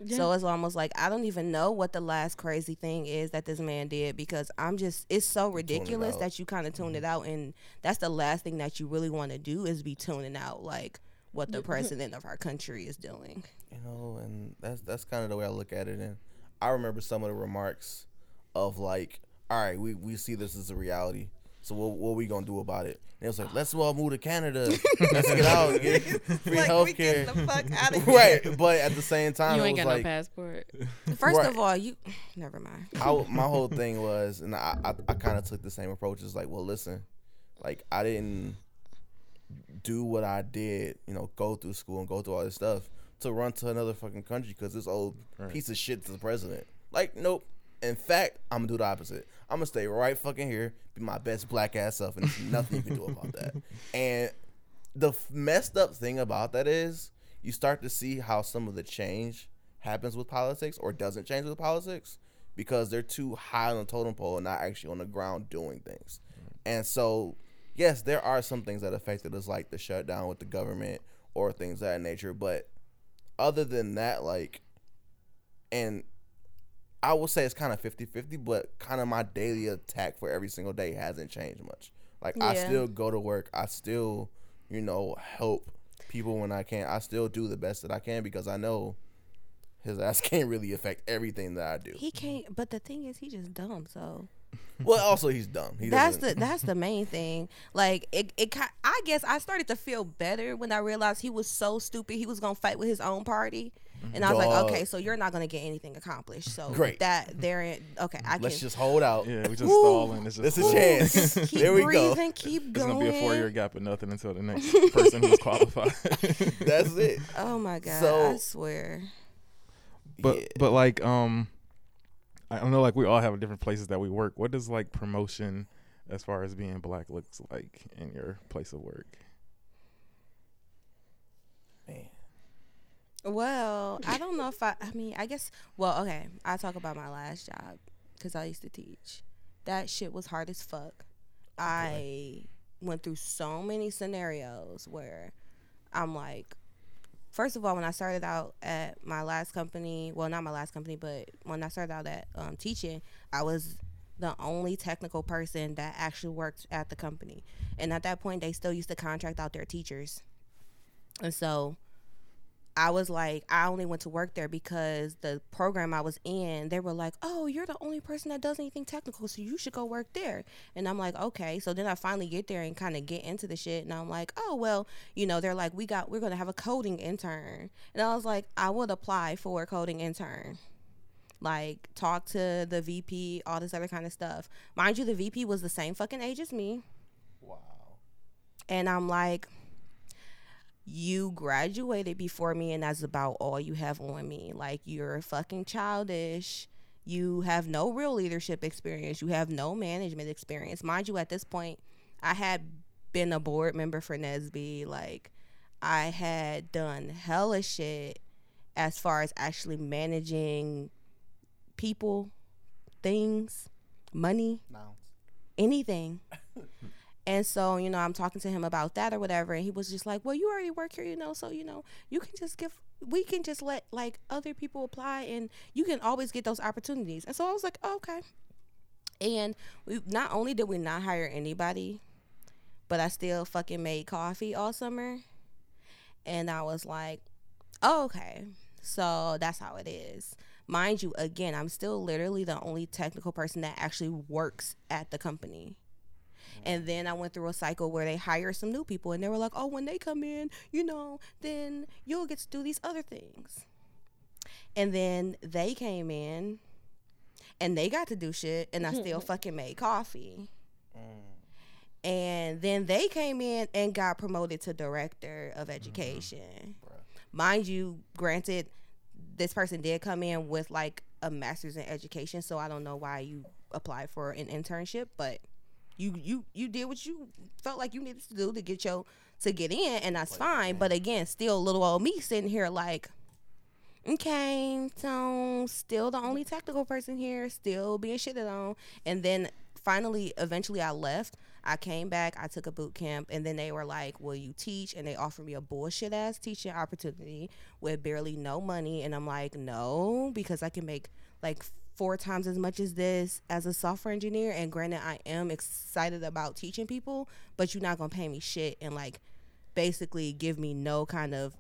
So it's almost like I don't even know what the last crazy thing is that this man did because I'm just it's so ridiculous out. that you kind of tune it mm-hmm. out and that's the last thing that you really want to do is be tuning out like what the president of our country is doing. you know, and that's that's kind of the way I look at it. And I remember some of the remarks of like, all right, we, we see this as a reality. So what what we gonna do about it? And it was like, let's all move to Canada. let's get out, get (laughs) free like we get healthcare. the fuck out of (laughs) here. right, but at the same time, You it ain't was got like, no passport. (laughs) First Right. of all, you (sighs) never mind. I, w- my whole thing was, and I, I, I kind of took the same approach. It's like, well, listen, like I didn't do what I did, you know, go through school and go through all this stuff to run to another fucking country because this old Right. piece of shit is the president. Like, nope. In fact, I'm gonna do the opposite. I'm gonna stay right fucking here, be my best black ass self, and there's nothing you can do about that. (laughs) And the f- messed up thing about that is you start to see how some of the change happens with politics or doesn't change with politics because they're too high on the totem pole and not actually on the ground doing things. Mm. And so, yes, there are some things that affected us, like the shutdown with the government or things of that nature. But other than that, like, and I will say it's kind of 50 50, but kind of my daily attack for every single day hasn't changed much. Like, I still go to work. I still, you know, help people when I can. I still do the best that I can because I know his ass (laughs) can't really affect everything that I do. He can't. But the thing is, he just dumb. So Well, also, he's dumb. He that's doesn't- the that's the main thing. Like it, it. I guess I started to feel better when I realized he was so stupid. He was gonna fight with his own party, and I was like, okay, so you're not gonna get anything accomplished. So Great. that there. Okay, I. Let's just hold out. Yeah, we just Woo. stalling. It's just This is a chance. (laughs) keep there we breathing, go. keep It's going. gonna be a four-year gap of nothing until the next (laughs) person who's qualified. That's it. Oh my god! So- I swear. But Yeah. but like um, I don't know. Like we all have different places that we work. What does like promotion, as far as being black, looks like in your place of work? Man. Well, I don't know if I. I mean, I guess. Well, okay. I talk about my last job because I used to teach. That shit was hard as fuck. I went through so many scenarios where I'm like, first of all, when I started out at my last company, well, not my last company, but when I started out at um, teaching, I was the only technical person that actually worked at the company. And at that point, they still used to contract out their teachers. And so I was like, I only went to work there because the program I was in, they were like, oh, you're the only person that does anything technical, so you should go work there. And I'm like, okay. So then I finally get there and kind of get into the shit. And I'm like, oh, well, you know, they're like, we got, we're going to have a coding intern. And I was like, I would apply for a coding intern. Like, talk to the VP, all this other kind of stuff. Mind you, the VP was the same fucking age as me. Wow. And I'm like, you graduated before me, and that's about all you have on me. Like, you're fucking childish. You have no real leadership experience. You have no management experience. Mind you, at this point, I had been a board member for NSBE. Like, I had done hella shit as far as actually managing people, things, money, Nouns. anything. (laughs) And so, you know, I'm talking to him about that or whatever, and he was just like, "Well, you already work here, you know, so you know, you can just give, we can just let like other people apply, and you can always get those opportunities." And so I was like, oh, "Okay." And we not only did we not hire anybody, but I still fucking made coffee all summer, and I was like, oh, "Okay, so that's how it is." Mind you, again, I'm still literally the only technical person that actually works at the company. Mm-hmm. And then I went through a cycle where they hire some new people and they were like, oh, when they come in, you know, then you'll get to do these other things. And then they came in and they got to do shit and I still mm-hmm. fucking made coffee. Mm. And then they came in and got promoted to director of mm-hmm. education. Mind you, granted, this person did come in with like a master's in education, so I don't know why you applied for an internship, but you you you did what you felt like you needed to do to get your to get in, and that's fine. But again, still little old me sitting here like, okay, so still the only technical person here, still being shitted on, and then finally, eventually, I left. I came back, I took a boot camp, and then they were like, Will you teach? And they offered me a bullshit ass teaching opportunity with barely no money. And I'm like, No, because I can make like four times as much as this as a software engineer. And granted, I am excited about teaching people, but you're not gonna pay me shit and like basically give me no kind of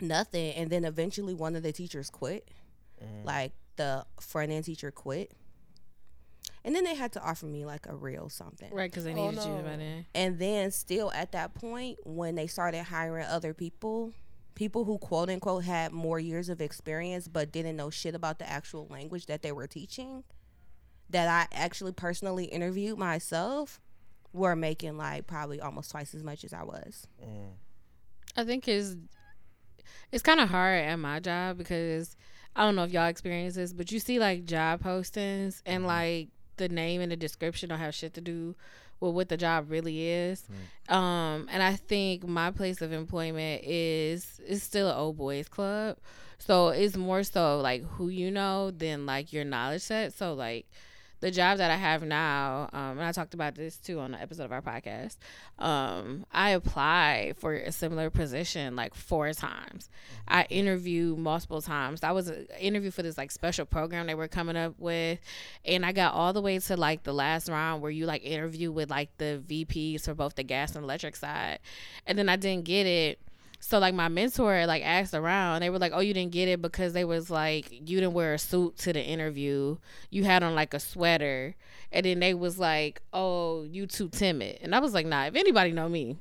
nothing. And then eventually, one of the teachers quit. Mm-hmm. Like the front end teacher quit. And then they had to offer me like a real something. Right, because they Oh, needed you no. by then. And then still at that point, when they started hiring other people, people who quote unquote had more years of experience but didn't know shit about the actual language that they were teaching, that I actually personally interviewed myself, were making like probably almost twice as much as I was. Mm. I think is it's kind of hard at my job because I don't know if y'all experience this, but you see like job postings and mm-hmm. like the name and the description don't have shit to do with what the job really is. Um, and I think my place of employment is is still an old boys club, so it's more so like who you know than like your knowledge set. So like the job that I have now, um, and I talked about this too on the episode of our podcast. Um, I applied for a similar position like four times. I interviewed multiple times. I was an interview for this like special program they were coming up with, and I got all the way to like the last round where you like interview with like the VPs for both the gas and electric side, and then I didn't get it. So like my mentor like asked around, they were like, "Oh, you didn't get it because they was like you didn't wear a suit to the interview. You had on like a sweater." And then they was like, "Oh, you too timid." And I was like, "Nah, if anybody know me,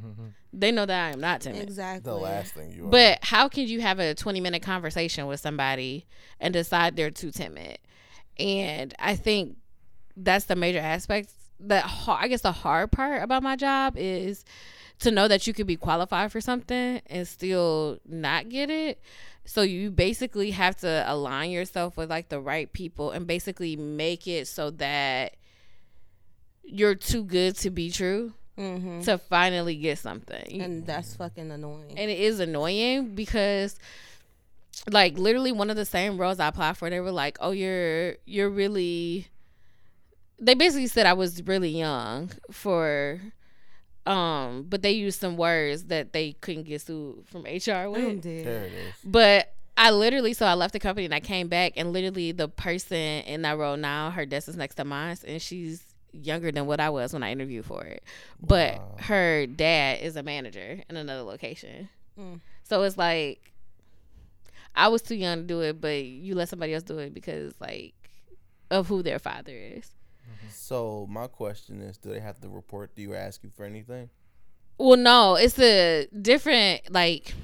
(laughs) they know that I am not timid." Exactly. The last thing you. are. But how can you have a 20 minute conversation with somebody and decide they're too timid? And I think that's the major aspect. That I guess the hard part about my job is to know that you could be qualified for something and still not get it. So you basically have to align yourself with like the right people and basically make it so that you're too good to be true Mm-hmm. to finally get something. And that's fucking annoying. and it is annoying because like literally one of the same roles I applied for, they were like, "Oh, you're you're really." They basically said I was really young for, um, but they used some words that they couldn't get sued from HR with. I'm there it is. But I literally, so I left the company and I came back, and literally the person in that role now, her desk is next to mine, and she's younger than what I was when I interviewed for it. But Wow. her dad is a manager in another location. Mm. So it's like, I was too young to do it, but you let somebody else do it because, like, of who their father is. So my question is, do they have to report to you or ask you for anything? Well, no, it's a different like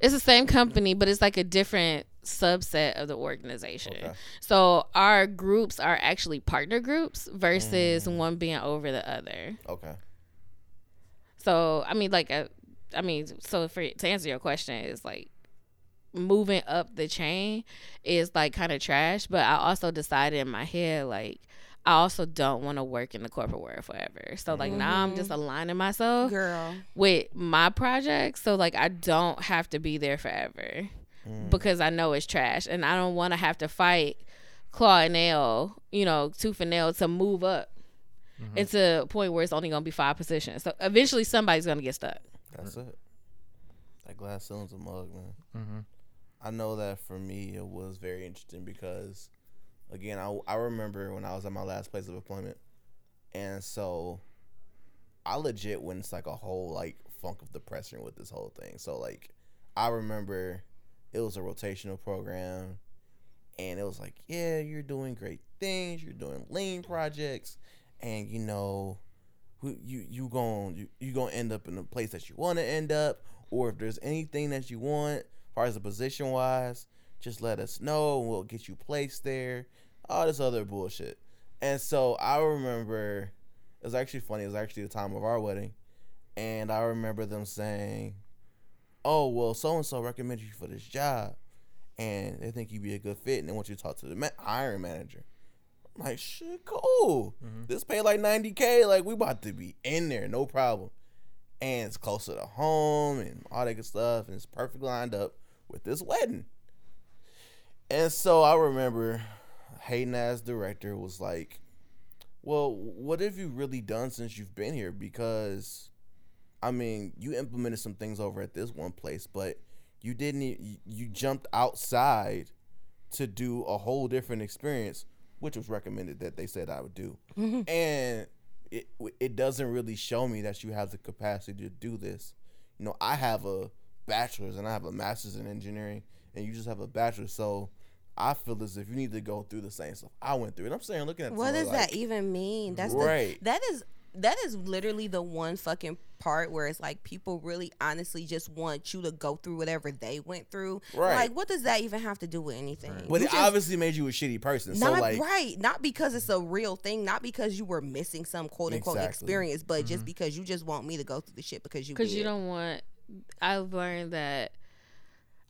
it's the same company, but it's like a different subset of the organization. Okay. So our groups are actually partner groups versus one being over the other. Okay. So I mean, like, uh, I mean, so for to answer your question, is like moving up the chain is like kind of trash. But I also decided in my head like. I also don't want to work in the corporate world forever. So like now I'm just aligning myself Girl. with my project so like i don't have to be there forever because i know it's trash and i don't want to have to fight claw and nail, you know, tooth and nail to move up. Mm-hmm. It's a point where it's only gonna be five positions. So eventually somebody's gonna get stuck. That's it. That glass ceiling's a mug, man. Mm-hmm. I know that for me it was very interesting because, again, I, I remember when I was at my last place of employment, and so I legit went into like a whole like funk of depression with this whole thing. So like, I remember it was a rotational program, and it was like, yeah, you're doing great things, you're doing lean projects, and you know, who- you you going you you gonna end up in the place that you want to end up, or if there's anything that you want, as far as the position wise, just let us know and we'll get you placed there. All this other bullshit. And so I remember it was actually funny. It was actually the time of our wedding, and I remember them saying, "Oh well, so and so recommended you for this job, and they think you'd be a good fit, and they want you to talk to the ma- hiring manager." I'm like, "Shit, cool. Mm-hmm. This pay like 90k. Like we about to be in there, no problem." And it's closer to home and all that good stuff, and it's perfectly lined up with this wedding. And so I remember Hayden as director was like, Well, what have you really done since you've been here? Because I mean, you implemented some things over at this one place, but you didn't you jumped outside to do a whole different experience, which was recommended that they said I would do. (laughs) And it it doesn't really show me that you have the capacity to do this. You know, I have a bachelor's and I have a master's in engineering, and you just have a bachelor's. So I feel as if you need to go through the same stuff I went through. And I'm saying, looking at What does like, that even mean? That's Right. the that is that is literally the one fucking part where it's like people really honestly just want you to go through whatever they went through. Right. Like what does that even have to do with anything? But You it just- obviously made you a shitty person. not so like, right, not because it's a real thing, not because you were missing some quote unquote Exactly. experience, but just mm-hmm. because you just want me to go through the shit because you because you don't want i've learned that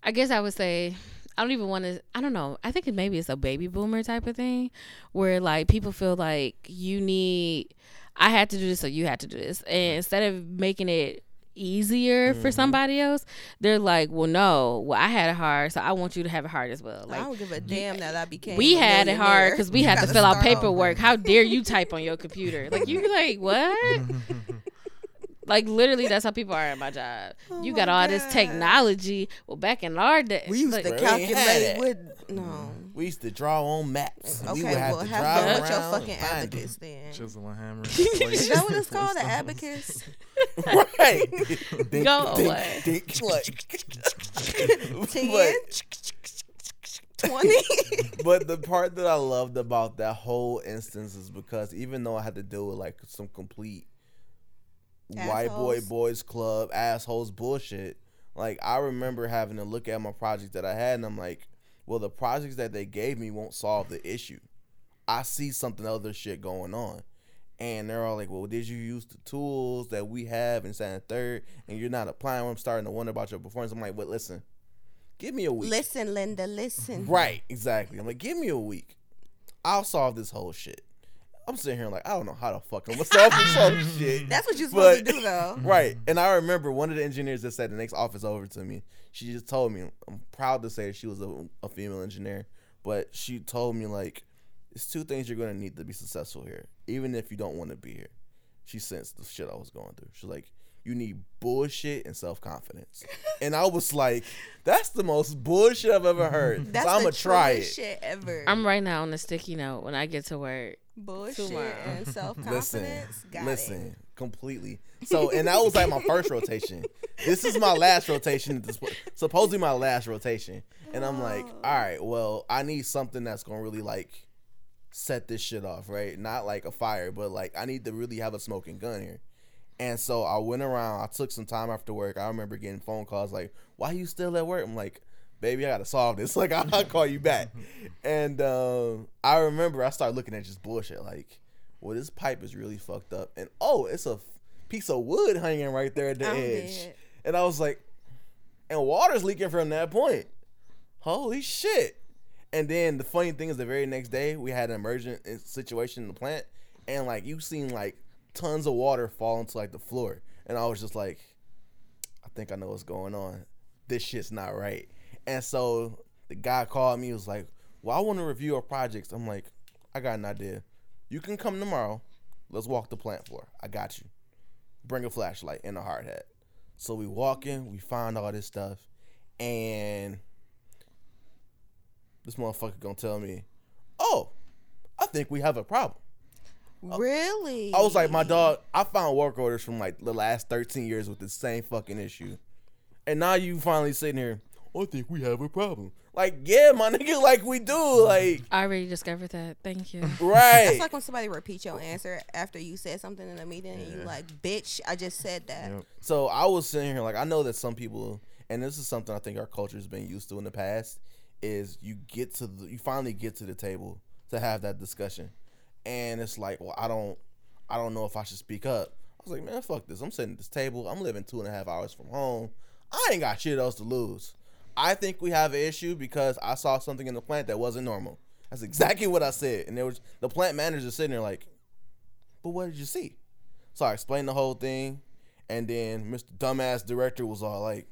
i guess i would say i don't even want to i don't know i think it maybe it's a baby boomer type of thing where like people feel like you need i had to do this so you had to do this and instead of making it easier for mm-hmm. somebody else they're like well no well i had it hard so i want you to have it hard as well I like don't give a damn that I became. we had it hard because we You had to fill out paperwork. How dare you type on your computer? Like you like what? (laughs) (laughs) like literally, that's how people are at my job. (laughs) Oh you Oh got my all this technology. Well, back in our day, We used like, to Bro, we ain't had calculate it. with no. Mm-hmm. we used to draw on maps. we Okay, would have well to have drive fun with your fucking and find abacus then. Chisel and hammer. (laughs) Is that what it's called? The abacus? (laughs) right. Dink, Go dink, away. dink, like. Ten? Twenty? but the part that I loved about that whole instance is because even though I had to deal with like some complete white boy boys club assholes bullshit, like I remember having to look at my project that I had and I'm like, well, the projects that they gave me won't solve the issue. I see something other shit going on. And they're all like, well, did you use the tools that we have in Santa Third and you're not applying? them? I'm starting to wonder about your performance. I'm like, well, listen, give me a week. listen, Linda, listen. Right, exactly. I'm like, give me a week. I'll solve this whole shit. I'm sitting here like, I don't know how the fuck I'm gonna solve this whole (laughs) shit. That's what you're supposed But- to do though. (laughs) Right. And I remember one of the engineers that said the next office over to me, she just told me, I'm proud to say she was a, a female engineer, but she told me, like, it's two things you're going to need to be successful here, even if you don't want to be here. She sensed the shit I was going through. She's like, you need bullshit and self confidence. (laughs) and I was like, that's the most bullshit I've ever heard. That's so I'm the going to try it. shit ever. I'm right now on the sticky note when I get to work. Bullshit and self (laughs) Listen, confidence. Got listen, it. completely. So, and that was like my first rotation. This is my last rotation. This- Supposedly my last rotation, and I'm like, oh. all right, well, I need something that's gonna really like set this shit off, right? Not like a fire, but like I need to really have a smoking gun here. And so I went around. I took some time after work. I remember getting phone calls like, "Why you still at work?" I'm like, "Baby, I gotta solve this. (laughs) Like, I'll (laughs) call you back." And um, I remember I started looking at just bullshit. Like, well, this pipe is really fucked up, and oh, it's a piece of wood hanging right there at the I'm edge. dead. And I was like, and water's leaking from that point. Holy shit! And then the funny thing is, the very next day we had an emergent situation in the plant, and like you've seen like tons of water fall into like the floor, and I was just like, I think I know what's going on. This shit's not right. And so the guy called me. Was like, Well, I want to review our projects. I'm like, I got an idea. You can come tomorrow. Let's walk the plant floor. I got you. Bring a flashlight and a hard hat. So we walk in, we find all this stuff, and this motherfucker gonna tell me, "Oh, I think we have a problem." Uh, really? I was like, "My dog, I found work orders from like the last 13 years with the same fucking issue, and now you finally sitting here. I think we have a problem. Like, yeah, my (laughs) nigga, like we do, like, I already discovered that. Thank you. (laughs) right? That's like when somebody repeats your answer after you said something in a meeting and you like, bitch, I just said that. Yep. So I was sitting here like I know that some people, and this is something I think our culture has been used to in the past, is you get to the, you finally get to the table to have that discussion, and it's like, well, I don't, I don't know if I should speak up. I was like, man, fuck this. I'm sitting at this table. I'm living two and a half hours from home. I ain't got shit else to lose. I think we have an issue because I saw something in the plant that wasn't normal. That's exactly what I said, and there was the plant manager sitting there like, but what did you see? So I explained the whole thing, and then Mr. Dumbass Director was all like,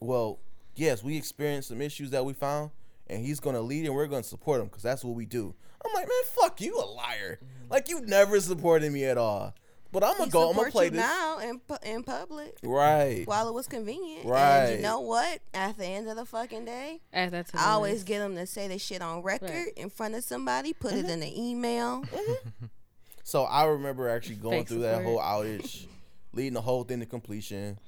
"Well, yes, we experienced some issues that we found, and he's gonna lead, and we're gonna support him because that's what we do." I'm like, "Man, fuck you, a liar! Like you never supported me at all." But I'm He gonna go. I'm gonna play you this. now in in public Right. while it was convenient. And Right. you know what? At the end of the fucking day, At that time. I always list. get them to say this shit on record Right. in front of somebody, put Mm-hmm. it in an email. So I remember actually going Fake through that support. whole outage, leading the whole thing to completion,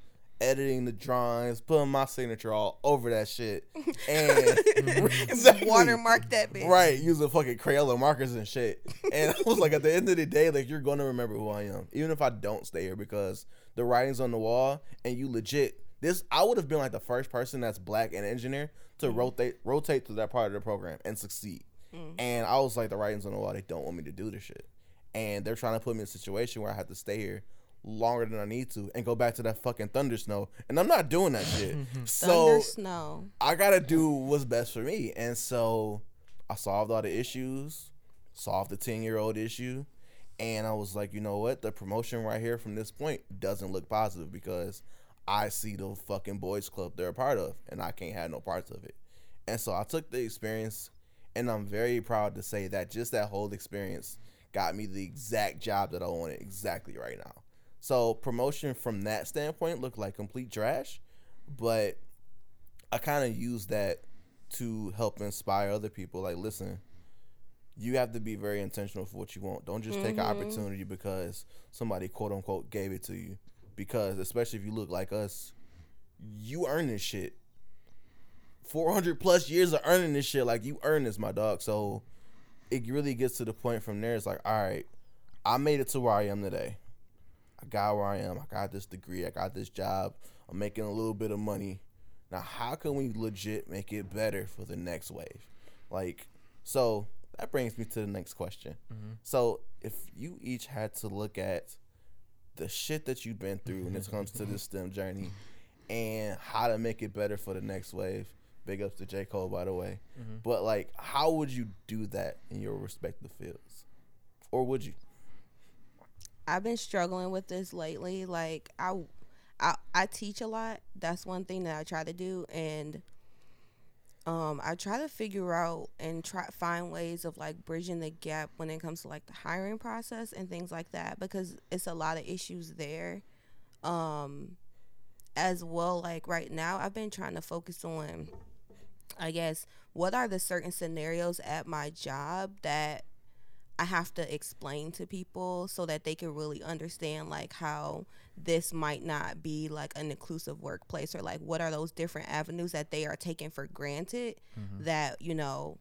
editing the drawings, putting my signature all over that shit, (laughs) and exactly. (laughs) Watermark that bitch. Right, using fucking Crayola markers and shit. And I was like, at the end of the day, like you're gonna remember who I am, even if I don't stay here because the writing's on the wall and you legit. This I would have been like the first person that's black and engineer to mm. rotate rotate to that part of the program and succeed. Mm. And I was like, the writing's on the wall. They don't want me to do this shit, and they're trying to put me in a situation where I have to stay here longer than I need to and go back to that fucking thunder snow. And I'm not doing that shit. (laughs) so Thunder snow. I gotta do what's best for me. And so I solved all the issues, solved the 10 year old issue. And I was like, you know what? The promotion right here from this point doesn't look positive because I see the fucking boys club they're a part of and I can't have no parts of it. And so I took the experience and I'm very proud to say that just that whole experience got me the exact job that I wanted exactly right now. So promotion from that standpoint looked like complete trash, but I kind of use that to help inspire other people. Like, listen, you have to be very intentional for what you want. Don't just take an mm-hmm. opportunity because somebody quote unquote gave it to you. Because especially if you look like us, you earn this shit. Four hundred plus years of earning this shit, like you earn this, my dog. So it really gets to the point from there. It's like, all right, I made it to where I am today. I got where I am. I got this degree. I got this job. I'm making a little bit of money. Now, how can we legit make it better for the next wave? Like, so that brings me to the next question. Mm-hmm. So, if you each had to look at the shit that you've been through when it comes to this (laughs) STEM journey and how to make it better for the next wave, big ups to J. Cole, by the way. Mm-hmm. But, like, how would you do that in your respective fields? Or would you? I've been struggling with this lately. Like I, I, I teach a lot. That's one thing that I try to do, and um, I try to figure out and try find ways of like bridging the gap when it comes to like the hiring process and things like that because it's a lot of issues there. Um, as well, like right now, I've been trying to focus on, I guess, what are the certain scenarios at my job that I have to explain to people so that they can really understand like how this might not be like an inclusive workplace or like what are those different avenues that they are taking for granted that you know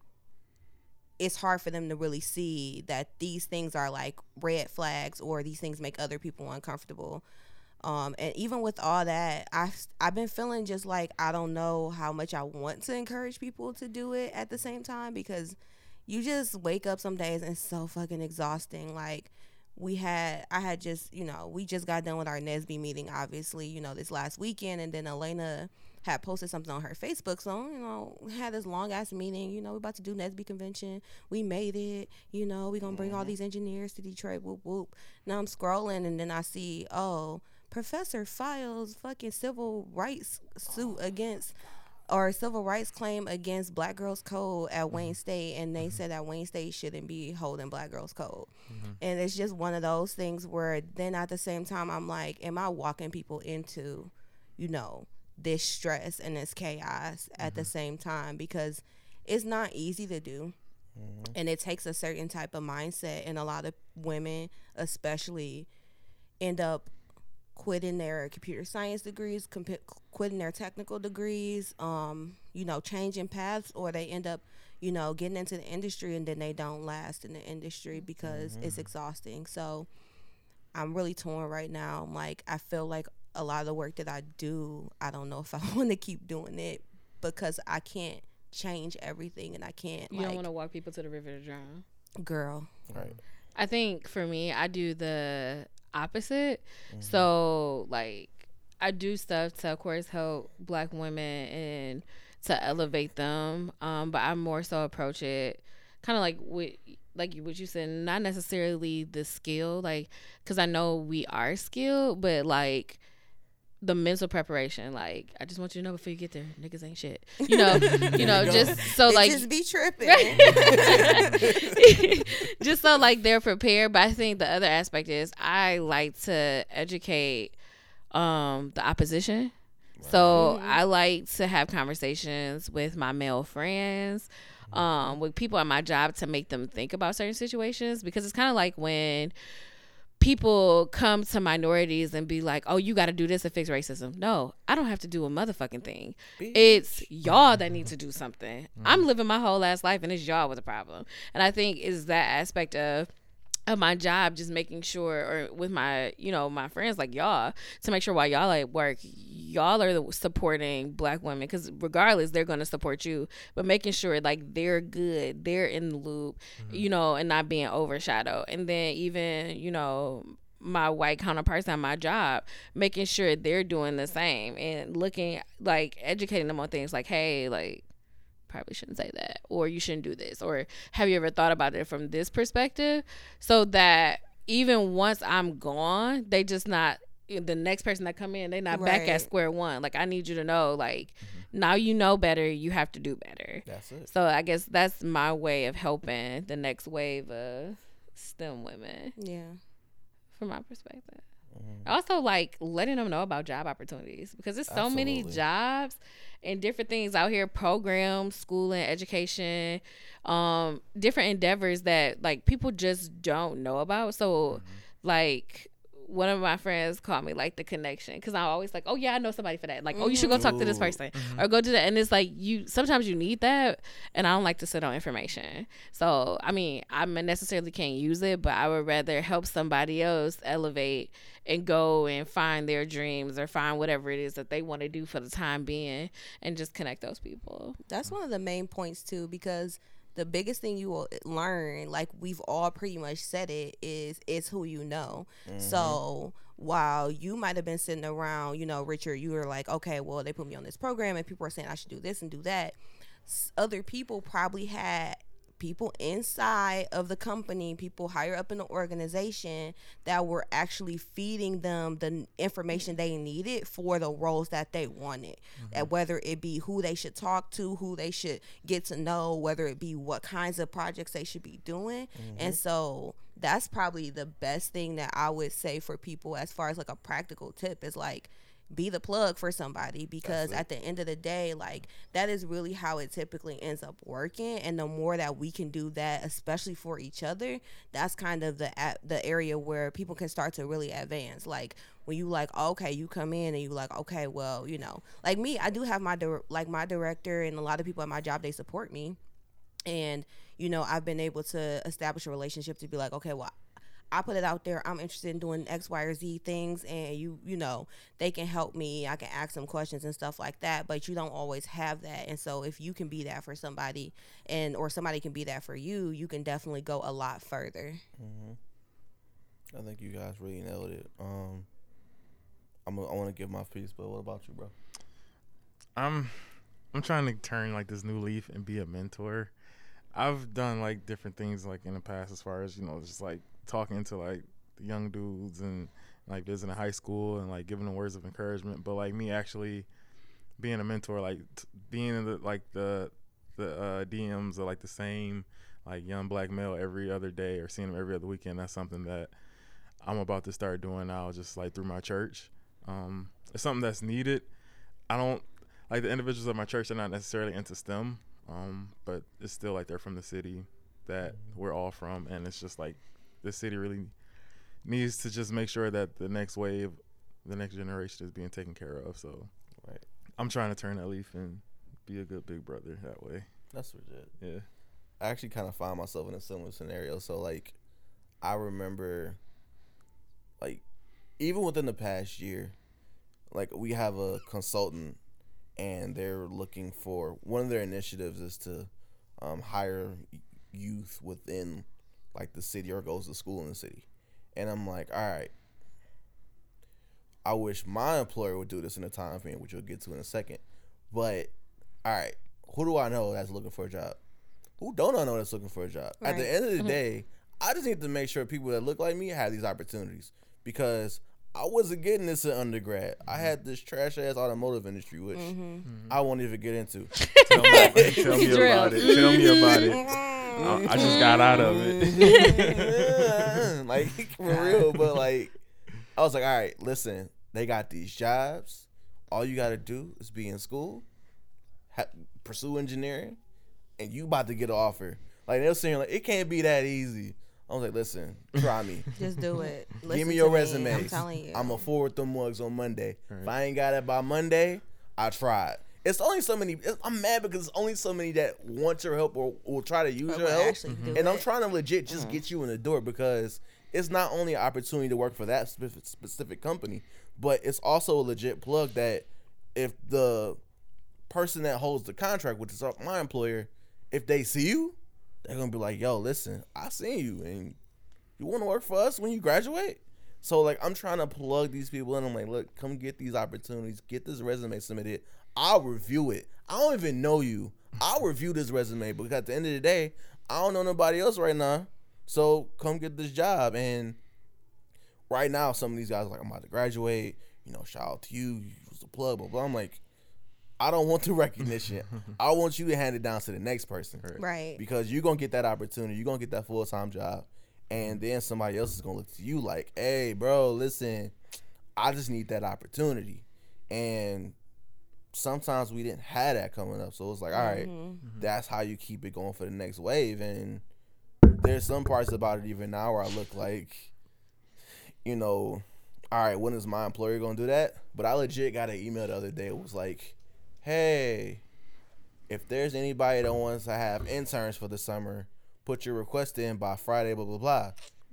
it's hard for them to really see that these things are like red flags or these things make other people uncomfortable. Um, and even with all that, I've I've been feeling just like I don't know how much I want to encourage people to do it at the same time because you just wake up some days and it's so fucking exhausting. Like we had, I had just you know we just got done with our NSBE meeting, obviously you know this last weekend, and then Elena had posted something on her Facebook. So you know had this long ass meeting. You know we're about to do NSBE convention. We made it. You know we're gonna bring all these engineers to Detroit. Whoop whoop. Now I'm scrolling and then I see oh. Professor files fucking civil rights suit against or civil rights claim against Black Girls Code at mm-hmm. Wayne State, and they mm-hmm. said that Wayne State shouldn't be holding Black Girls Code. Mm-hmm. And it's just one of those things where then at the same time, I'm like, am I walking people into, you know, this stress and this chaos at the same time? Because it's not easy to do. And it takes a certain type of mindset, and a lot of women, especially, end up quitting their computer science degrees, comp- quitting their technical degrees, um, you know, changing paths, or they end up, you know, getting into the industry and then they don't last in the industry because it's exhausting. So I'm really torn right now. Like, I feel like a lot of the work that I do, I don't know if I (laughs) want to keep doing it because I can't change everything and I can't, You like, don't want to walk people to the river to drown. girl. Right. I think for me, I do the opposite. So like I do stuff to of course help black women and to elevate them. Um, but I more so approach it kind of like with like what you said, not necessarily the skill, like because I know we are skilled, but like the mental preparation. Like I just want you to know before you get there, niggas ain't shit. (laughs) You know, you know, just so They like just be tripping. (laughs) just so like they're prepared. But I think the other aspect is I like to educate um the opposition. So I like to have conversations with my male friends, um, with people at my job to make them think about certain situations because it's kind of like when people come to minorities and be like, "Oh, you got to do this to fix racism." No, I don't have to do a motherfucking thing. It's y'all that need to do something. I'm mm. living my whole last life, and it's y'all with the problem. And I think is that aspect of of my job just making sure or with my you know my friends like y'all to make sure while y'all at work y'all are supporting black women because regardless they're going to support you. But making sure like they're good they're in the loop mm-hmm. you know and not being overshadowed. And then even you know my white counterparts at my job making sure they're doing the same and looking like educating them on things like hey like probably shouldn't say that or you shouldn't do this or have you ever thought about it from this perspective so that even once i'm gone they just not the next person that come in they not back at square one like i need you to know like mm-hmm. now you know better you have to do better That's it. so i guess that's my way of helping the next wave of stem women yeah. from my perspective. Also, like letting them know about job opportunities because there's so many jobs and different things out here, programs, schooling, education, um, different endeavors that like people just don't know about. So, like one of my friends called me like the connection because I'm always like, oh yeah, I know somebody for that. Like, oh, you should go talk to this Ooh. person mm-hmm. or go to that. And it's like you sometimes you need that, and I don't like to sit on information. So I mean, I necessarily can't use it, but I would rather help somebody else elevate and go and find their dreams or find whatever it is that they want to do for the time being, and just connect those people. That's one of the main points too, because the biggest thing you will learn, like we've all pretty much said it, is it's who you know. Mm-hmm. So while you might have been sitting around, you know, Richard, you were like, okay, well, they put me on this program, and people are saying I should do this and do that. S- Other people probably had people inside of the company, people higher up in the organization that were actually feeding them the information they needed for the roles that they wanted. Mm-hmm. That whether it be who they should talk to, who they should get to know, whether it be what kinds of projects they should be doing. Mm-hmm. And so that's probably the best thing that I would say for people as far as like a practical tip is like be the plug for somebody because at the end of the day like that is really how it typically ends up working. And the more that we can do that especially for each other that's kind of the the area where people can start to really advance. Like when you like okay you come in and you like okay well you know like me I do have my dir- like my director and a lot of people at my job they support me. And you know i've been able to establish a relationship to be like okay well i put it out there i'm interested in doing x y or z things and you you know they can help me i can ask them questions and stuff like that but you don't always have that and so if you can be that for somebody and or somebody can be that for you you can definitely go a lot further Mm-hmm. I think you guys really nailed it. Um, I'm a, I want to give my piece, but what about you, bro? I'm I'm trying to turn like this new leaf and be a mentor. I've done like different things like in the past as far as, you know, just like talking to like young dudes and like visiting high school and like giving them words of encouragement. But like me actually being a mentor, like t- being in the like the the uh, DMs are like the same like young black male every other day or seeing them every other weekend. That's something that I'm about to start doing now, just like through my church. Um, it's something that's needed. I don't like the individuals of my church are not necessarily into STEM, um, but it's still like they're from the city that we're all from, and it's just like the city really needs to just make sure that the next wave, the next generation is being taken care of. So, Right. I'm trying to turn that leaf and be a good big brother that way. That's legit. Yeah. I actually kind of find myself in a similar scenario. So like, I remember, like, even within the past year, like we have a consultant, and they're looking for one of their initiatives is to um, hire youth within like the city or goes to school in the city, and I'm like, all right. I wish my employer would do this in a time frame, which we'll get to in a second. But all right, who do I know that's looking for a job? Who don't I know that's looking for a job? At the end of the mm-hmm. day, I just need to make sure people that look like me have these opportunities because I wasn't getting this in undergrad. I had this trash ass automotive industry, which mm-hmm. Mm-hmm. I won't even get into. Tell me, tell me (laughs) about it. Tell me about it. I, I just mm. got out of it. Mm. (laughs) (laughs) like for real, but like I was like, all right, listen, they got these jobs. All you got to do is be in school, ha- pursue engineering, and you about to get an offer. Like they're saying, like it can't be that easy. I was like, listen, try me. (laughs) Just do it. Give me your resume. I'm telling you. I'm gonna forward them mugs on Monday. If I ain't got it by Monday, I tried. It's only so many. I'm mad because it's only so many that want your help or will try to use Or your help. do And I'm trying to legit just mm-hmm. get you in the door because it's not only an opportunity to work for that specific, specific company, but it's also a legit plug that if the person that holds the contract, which is my employer, if they see you, they're gonna be like, "Yo, listen, I seen you, and you want to work for us when you graduate." So like, I'm trying to plug these people in. I'm like, "Look, come get these opportunities. Get this resume submitted. I'll review it. I don't even know you. I'll review this resume because at the end of the day, I don't know nobody else right now. So come get this job. And right now, some of these guys are like, I'm about to graduate. You know, shout out to you. You was the plug, blah blah. I'm like, I don't want the (laughs) recognition. I want you to hand it down to the next person. right. Because you're gonna get that opportunity, you're gonna get that full time job, and then somebody else is gonna look to you like, "Hey, bro, listen, I just need that opportunity." And sometimes we didn't have that coming up, so it's like, all right, mm-hmm. Mm-hmm. that's how you keep it going for the next wave. And there's some parts about it even now where I look like, you know, all right, when is my employer gonna do that? But I legit got an email the other day. It was like, hey, if there's anybody that wants to have interns for the summer, put your request in by Friday, blah blah blah.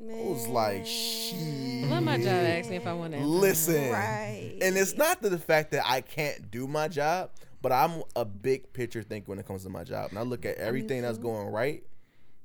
I was like, shit. Let my job ask me if I want to. Listen, Right. and it's not the fact that I can't do my job, but I'm a big picture thinker when it comes to my job, and I look at everything that's going right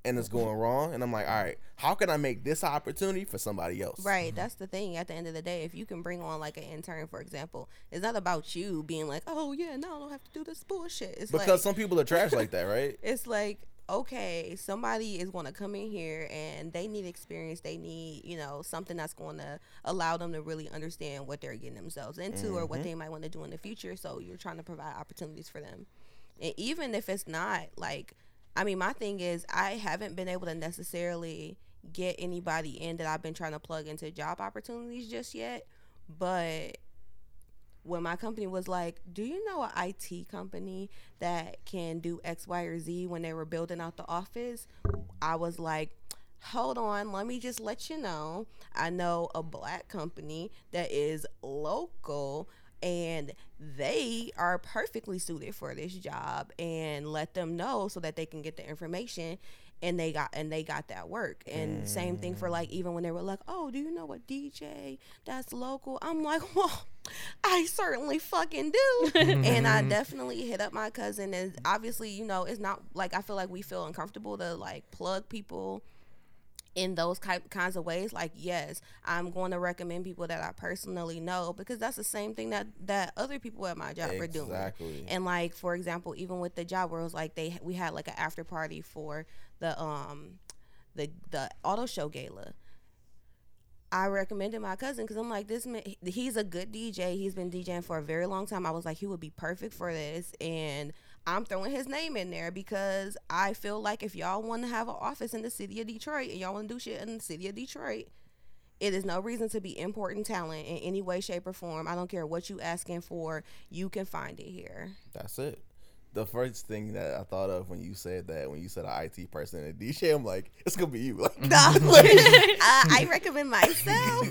and it's going wrong, and I'm like, all right, how can I make this opportunity for somebody else? Right, that's the thing. At the end of the day, if you can bring on like an intern, for example, it's not about you being like, "Oh yeah, no, I don't have to do this bullshit." It's Because like, some people are trash like that, right? (laughs) it's like okay somebody is going to come in here and they need experience they need you know something that's going to allow them to really understand what they're getting themselves into or what mm-hmm. they might want to do in the future so you're trying to provide opportunities for them. And even if it's not like i mean my thing is i haven't been able to necessarily get anybody in that i've been trying to plug into job opportunities just yet but when my company was like, "Do you know a IT company that can do X, Y, or Z?" When they were building out the office, I was like, "Hold on, let me just let you know. I know a black company that is local." And they are perfectly suited for this job, and let them know so that they can get the information and they got and they got that work and same thing for like even when they were like oh do you know a dj that's local i'm like (laughs) well i certainly fucking do. And i definitely hit up my cousin and obviously you know it's not like i feel like we feel uncomfortable to like plug people in those ki- kinds of ways. Like yes i'm going to recommend people that i personally know because that's the same thing that that other people at my job are doing. Exactly. and like for example even with the job where it was like they we had like an after party for the um the the auto show gala I recommended my cousin because I'm like, this man, he's a good DJ. He's been DJing for a very long time. I was like, he would be perfect for this. And I'm throwing his name in there because I feel like if y'all want to have an office in the city of Detroit and y'all want to do shit in the city of Detroit, it is no reason to be importing talent in any way, shape, or form. I don't care what you asking for. You can find it here. That's it. The first thing that I thought of when you said that, when you said an IT person and a DJ, I'm like, it's gonna be you. (laughs) Like, uh, (laughs) (laughs) I recommend myself.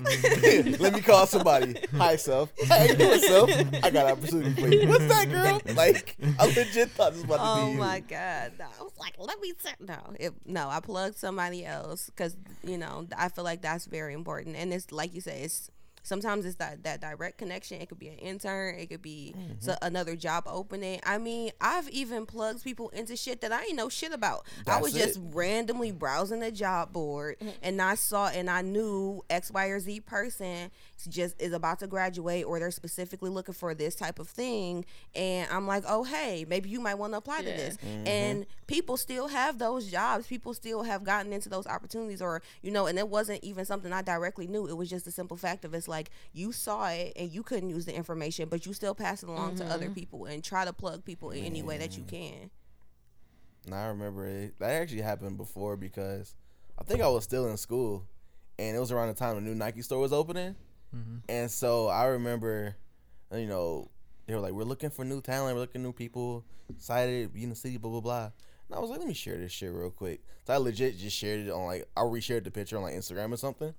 let me call somebody. Hi, self. How you doing, self? I got an opportunity for you. What's that, girl? Like, I legit thought this was about oh to be you. Oh my god! No, I was like, let me say no. It, no, I plugged somebody else because you know I feel like that's very important, and it's like you say, it's sometimes it's that that direct connection. It could be an intern. It could be Mm-hmm. so, another job opening. I mean, I've even plugged people into shit that I ain't know shit about. I was That's just randomly browsing a job board, and I saw and I knew X, Y, or Z person just is about to graduate, or they're specifically looking for this type of thing, and I'm like, oh hey, maybe you might want to apply to this. Mm-hmm. And people still have those jobs. People still have gotten into those opportunities, or you know, and it wasn't even something I directly knew. It was just a simple fact of it's like you saw it and you couldn't use the information, but you still pass it along to other people and try to plug people in any way that you can. And I remember it. That actually happened before because I think I was still in school, and it was around the time the new Nike store was opening, Mm-hmm. and so I remember, you know, they were like, "We're looking for new talent. We're looking for new people. Excited be in the city. Blah blah blah." And I was like, "Let me share this shit real quick." So I legit just shared it on like I reshared the picture on like Instagram or something,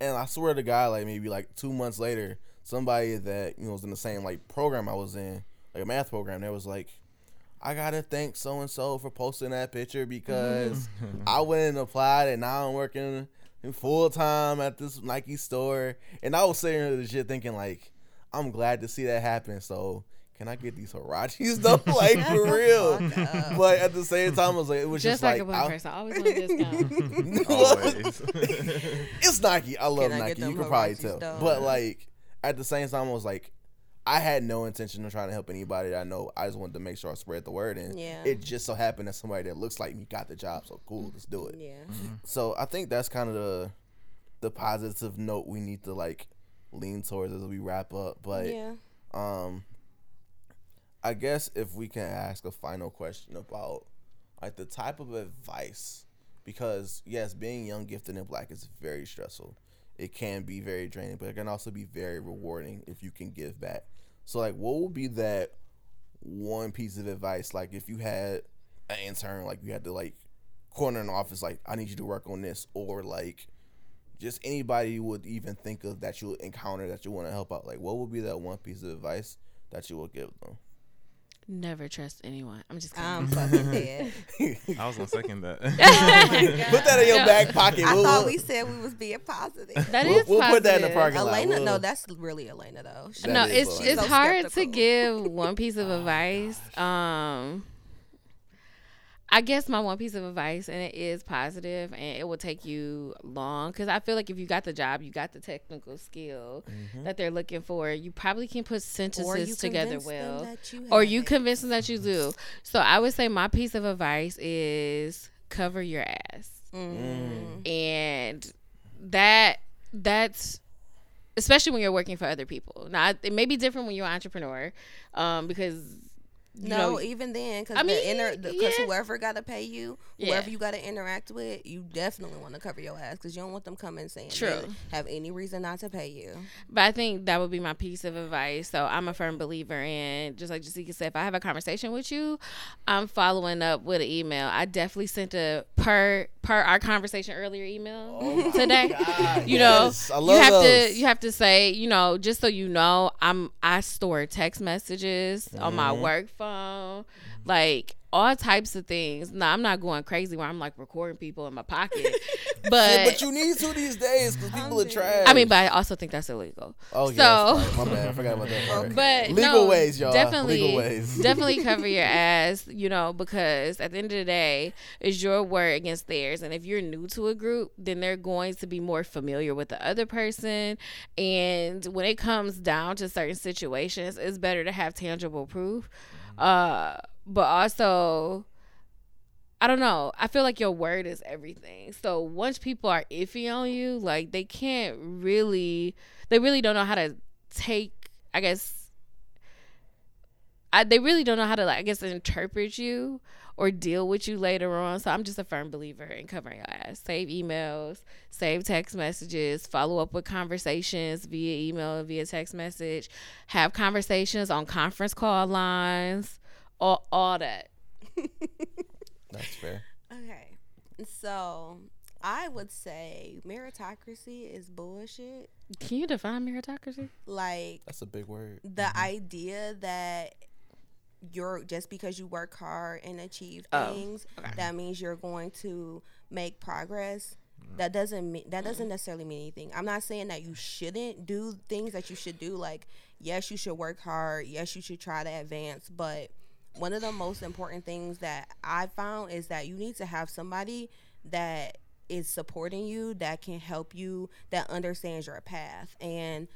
and I swear to God, like maybe like two months later, somebody that you know was in the same like program I was in, like a math program, they was like. I gotta thank so and so for posting that picture because mm-hmm. I went and applied and now I'm working full time at this Nike store. And I was sitting there legit thinking like, I'm glad to see that happen. So can I get these Huaraches though? (laughs) like (laughs) for real. But at the same time, I was like, it was Just just, like, like, a one I- (laughs) always want a discount. Always. it's Nike. I love Can I Nike. You can probably Huaraches, tell. though? But like at the same time, I was like, I had no intention of trying to help anybody that I know. I just wanted to make sure I spread the word, and Yeah. it just so happened that somebody that looks like me got the job. So cool, let's do it. Yeah. So I think that's kind of the the positive note we need to like lean towards as we wrap up. But Yeah. um, I guess if we can ask a final question about like the type of advice, because yes, being young, gifted, and black is very stressful. It can be very draining, but it can also be very rewarding if you can give back. So, like, what would be that one piece of advice? Like, if you had an intern, like you had to like corner an office, like I need you to work on this, or like just anybody you would even think of that you would encounter that you want to help out. Like, what would be that one piece of advice that you would give them? Never trust anyone. I'm just kidding. I'm fucking (laughs) dead. I was gonna second that. (laughs) Oh. (laughs) Put that in your Yeah. back pocket. I We'll- thought we'll- said we was being positive. That We'll- is we'll put that in the positive. parking lot. Elena, We'll- no, that's really Elena though. She- no, it's it's. So hard to give one piece of advice. Um, I guess my one piece of advice, and it is positive, and it will take you long because I feel like if you got the job, you got the technical skill that they're looking for. You probably can put sentences together well, you or you it. convince them that you do. So I would say my piece of advice is cover your ass Mm. and that that's especially when you're working for other people. Now it may be different when you're an entrepreneur, um, because No, know, even then, because I the mean, inter, because yeah. whoever got to pay you, Yeah. whoever you got to interact with, you definitely want to cover your ass because you don't want them coming saying True. have any reason not to pay you. but I think that would be my piece of advice. So I'm a firm believer in just like Jessica said, if I have a conversation with you, I'm following up with an email. I definitely sent a per per our conversation earlier email (laughs) today. God, you know, yes. I you have those. to you have to say, you know, just so you know, I'm I store text messages on my Mm-hmm. work phone, like all types of things. Now I'm not going crazy where I'm like recording people in my pocket, (laughs) (laughs) but, Yeah, but you need to these days because people are trash. I mean, but I also think that's illegal. oh yeah, so- right. my bad. I forgot about that (laughs) part. But legal no, ways, y'all. Definitely, legal ways. definitely cover your ass, you know, because at the end of the day, it's your word against theirs. And if you're new to a group, then they're going to be more familiar with the other person. And when it comes down to certain situations, it's better to have tangible proof. Uh, but also I don't know. I feel like your word is everything. So once people are iffy on you, like they can't really, they really don't know how to take. I guess, I, they really don't know how to, like, I guess, interpret you or deal with you later on. So I'm just a firm believer in covering your ass. Save emails, save text messages, follow up with conversations via email, via text message, have conversations on conference call lines, all all that. (laughs) That's fair. Okay. So I would say meritocracy is bullshit. Can you define meritocracy? Like That's a big word. the mm-hmm. idea that you're just because you work hard and achieve Oh, things, okay. that means you're going to make progress. That doesn't mean that doesn't mm-hmm. necessarily mean anything. I'm not saying that you shouldn't do things that you should do. Like, yes, you should work hard. Yes, you should try to advance. But one of the most important things that I found is that you need to have somebody that is supporting you, that can help you, that understands your path. And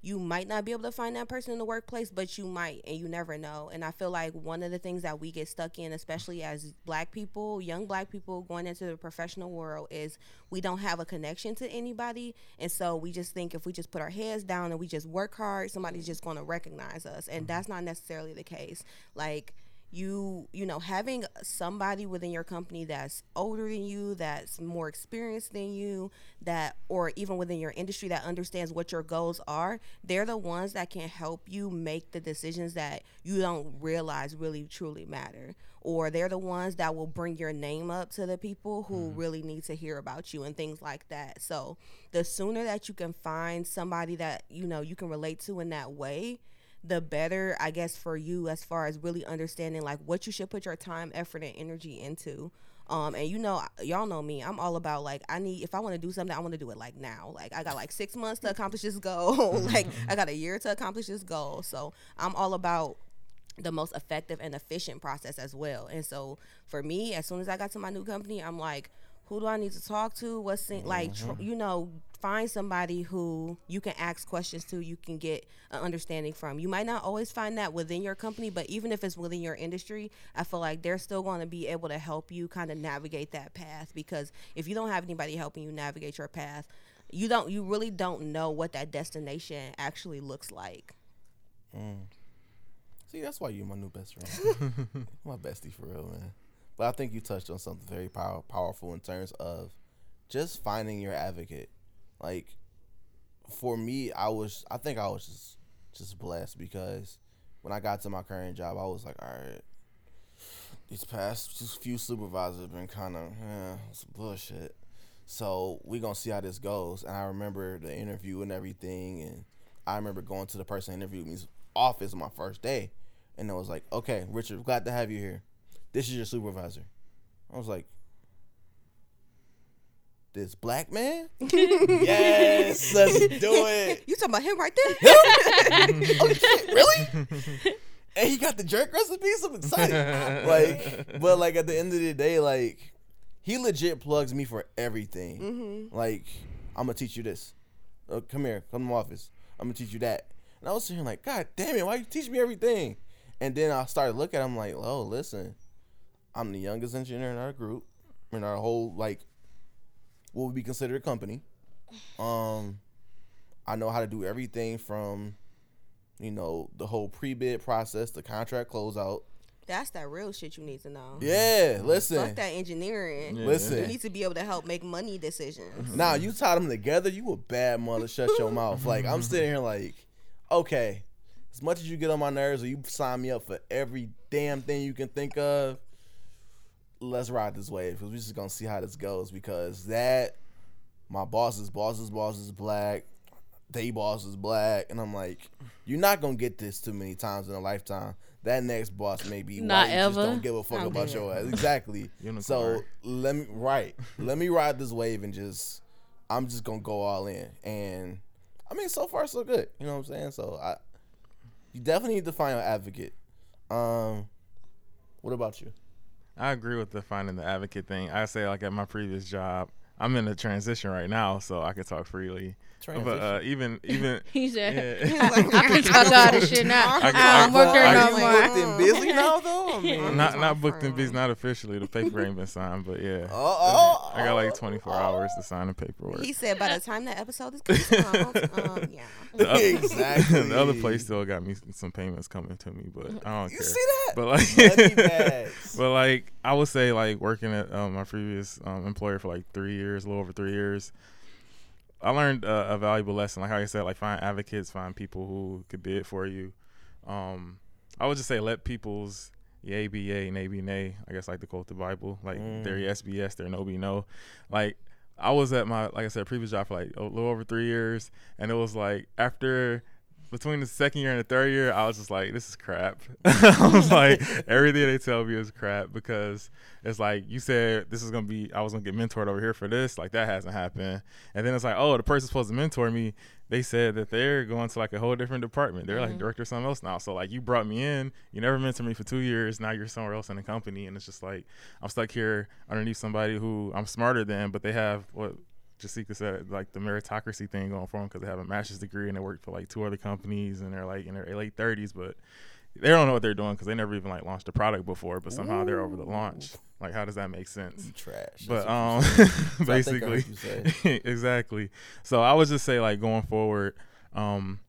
you might not be able to find that person in the workplace, but you might, and you never know. And I feel like one of the things that we get stuck in, especially as black people, young black people going into the professional world, is we don't have a connection to anybody. And so we just think if we just put our heads down and we just work hard, somebody's just going to recognize us. And mm-hmm. that's not necessarily the case. Like, you you know having somebody within your company that's older than you that's more experienced than you that or even within your industry that understands what your goals are they're the ones that can help you make the decisions that you don't realize really truly matter. Or they're the ones that will bring your name up to the people who mm-hmm. really need to hear about you and things like that. So the sooner that you can find somebody that you know you can relate to in that way the better I guess for you as far as really understanding like what you should put your time, effort, and energy into. Um, and you know, y'all know me. I'm all about like I need if I want to do something, I want to do it like now. Like I got like six months to accomplish this goal. (laughs) like I got a year to accomplish this goal. So I'm all about the most effective and efficient process as well. And so for me, as soon as I got to my new company, I'm like, who do I need to talk to? What's in, like, tr- you know, find somebody who you can ask questions to, you can get an understanding from. You might not always find that within your company, but even if it's within your industry, I feel like they're still going to be able to help you kind of navigate that path because if you don't have anybody helping you navigate your path, you don't you really don't know what that destination actually looks like. Mm. See, that's why you're my new best friend. (laughs) my bestie for real, man. But I think you touched on something very power, powerful in terms of just finding your advocate. Like for me, I was I think I was just just blessed because when I got to my current job, I was like, all right, these past just few supervisors have been kind of eh, some bullshit. So we gonna see how this goes. And I remember the interview and everything, and I remember going to the person interviewed me's office on my first day, and it was like, okay, Richard, glad to have you here. This is your supervisor. I was like, this black man? (laughs) yes, let's do it. You talking about him right there? (laughs) oh shit, really? (laughs) and he got the jerk recipes. I'm excited. like, but like at the end of the day, like he legit plugs me for everything. Like, I'm gonna teach you this. Uh, come here, come to my office. I'm gonna teach you that. And I was sitting here like, God damn it, why you teach me everything? And then I started looking. I'm like, oh, listen, I'm the youngest engineer in our group, in our whole like, what would be considered a company. Um, I know how to do everything from you know, the whole pre-bid process, the contract closeout. That's that real shit you need to know. Yeah, listen. Fuck that engineering. Yeah. You need to be able to help make money decisions. Now you tie them together, you a bad mother. Shut your mouth. (laughs) Like I'm sitting here, like, okay, as much as you get on my nerves, or you sign me up for every damn thing you can think of. Let's ride this wave because we're just gonna see how this goes. Because that, my boss's boss's boss is black, they boss is black, and I'm like, you're not gonna get this too many times in a lifetime. That next boss may be Not white, you just ever. don't give a fuck Not about good. your ass. Exactly. (laughs) So let me right. let me ride this wave and just I'm just gonna go all in. And I mean so far so good. You know what I'm saying? So I you definitely need to find an advocate. Um what about you? I agree with the finding the advocate thing. I say like at my previous job, I'm in a transition right now, so I can talk freely. But uh, even (laughs) even He said, yeah. (laughs) I can talk all this shit now. (laughs) I- I don't I- work there no more. booked and busy now though? I mean, not not booked in friend. business, not officially. The paper ain't been signed, but yeah. Oh, oh, I got like oh, 24 oh. hours to sign the paperwork. He said by the time that episode is comes, um, yeah. The oth- Exactly. the other place still got me some payments coming to me, but I don't You care. see that? But like, but like, I would say like working at um, my previous um, employer for like three years, a little over three years. I learned uh, a valuable lesson. Like how you said, like find advocates, find people who could bid for you. Um, I would just say let people's yay be yay, nay be nay. I guess like the quote the Bible, like their yes be yes, their no be no. Like I was at my like I said previous job for like a little over three years, and it was like after between the second year and the third year, I was just like, this is crap. (laughs) I was like, everything they tell me is crap because it's like you said this is gonna be I was gonna get mentored over here for this, like that hasn't happened. And then it's like, oh, the person supposed to mentor me, they said that they're going to like a whole different department. They're like mm-hmm. director of something else now. So like you brought me in, you never mentored me for two years, now you're somewhere else in the company and it's just like I'm stuck here underneath somebody who I'm smarter than, but they have what Jessica said, like the meritocracy thing going for them because they have a master's degree and they work for like two other companies and they're like in their late 30s, but they don't know what they're doing because they never even like launched a product before, but somehow they're over the launch. Like, how does that make sense? Trash. But um, you said. (laughs) So I think I heard basically, (laughs) exactly. So I would just say like going forward, um,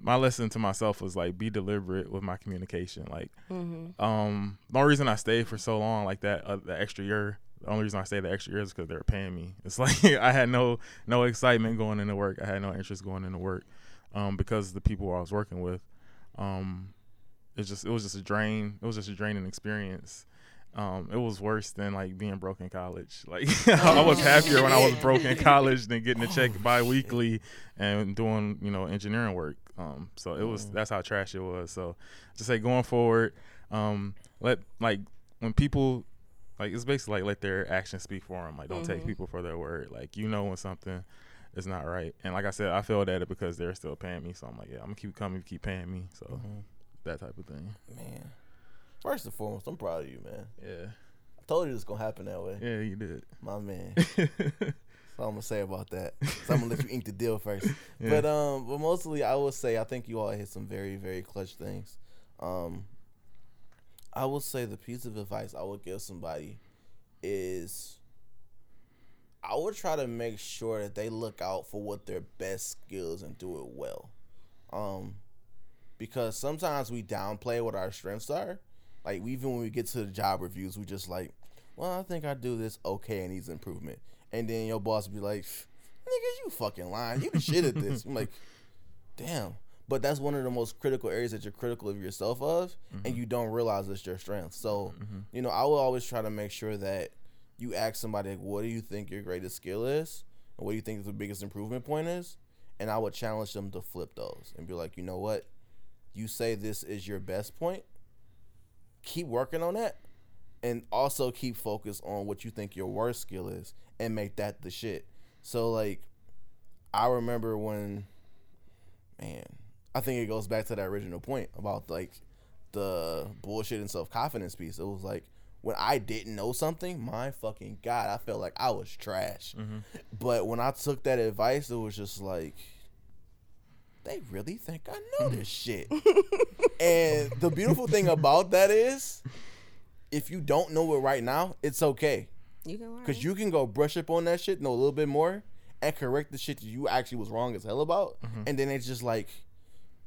my lesson to myself was like be deliberate with my communication. Like, Mm-hmm. um, the only reason I stayed for so long, like that, uh, the extra year. The only reason I stayed the extra year is because they were paying me. It's (laughs) like I had no no excitement going into work. I had no interest going into work, um, because the people I was working with, um, it's just it was just a drain. It was just a draining experience. Um, it was worse than like being broke in college. (laughs) Like I was happier when I was broke in college than getting a check (laughs) bi-weekly and doing you know engineering work. Um, so it was that's how trash it was. So just say going forward, um, let like when people like it's basically like let their actions speak for them. Like don't take people for their word. Like you know when something is not right. And like I said, I failed at it because they're still paying me. So I'm like, yeah, I'm gonna keep coming, keep paying me. So that type of thing. Man. First and foremost, I'm proud of you, man. Yeah, I told you this gonna happen that way. yeah, you did. My man. (laughs) That's all I'm gonna say about that. So I'm gonna let you ink the deal first. (laughs) Yeah. But um, but mostly I would say I think you all hit some very very clutch things. Um, I would say the piece of advice I would give somebody is I would try to make sure that they look out for what their best skills and do it well. Um, because sometimes we downplay what our strengths are. Like even when we get to the job reviews, we just like, well, I think I do this okay and needs improvement. And then your boss be like, nigga, you fucking lying. You the shit at this. (laughs) I'm like, damn. But that's one of the most critical areas that you're critical of yourself of, and mm-hmm. you don't realize it's your strength. So, mm-hmm. you know, I will always try to make sure that you ask somebody, like, what do you think your greatest skill is? And what do you think the biggest improvement point is? And I would challenge them to flip those and be like, you know what? You say this is your best point. Keep working on that. And also keep focused on what you think your worst skill is and make that the shit. So like I remember when man, I think it goes back to that original point about like the bullshit and self confidence piece. It was like when I didn't know something, my fucking god, I felt like I was trash. Mm-hmm. But when I took that advice, it was just like they really think I know (laughs) this shit. and the beautiful thing about that is if you don't know it right now, it's okay. You can learn. Cause you can go brush up on that shit, know a little bit more, and correct the shit that you actually was wrong as hell about. Mm-hmm. And then it's just like,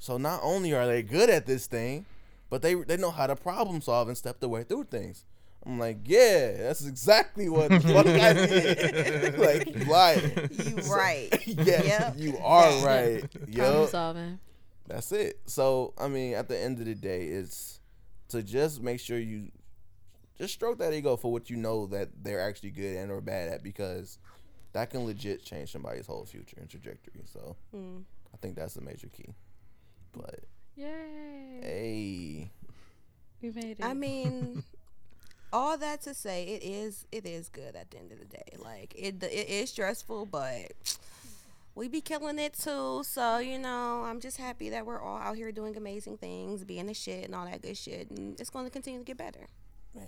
so not only are they good at this thing, but they they know how to problem solve and step their way through things. I'm like, yeah, that's exactly what the fuck I (laughs) did. (laughs) like, you lying. you right. (laughs) yeah, Yep. you are Yeah. right. Problem Yup. solving. That's it. So I mean, at the end of the day, it's to just make sure you just stroke that ego for what you know that they're actually good and or bad at because that can legit change somebody's whole future and trajectory. So Mm. I think that's the major key. But Yay. hey, We made it. I mean, (laughs) all that to say, it is it is good at the end of the day. Like it it is stressful, but we be killing it too. So you know, I'm just happy that we're all out here doing amazing things, being the shit and all that good shit, and it's going to continue to get better. man,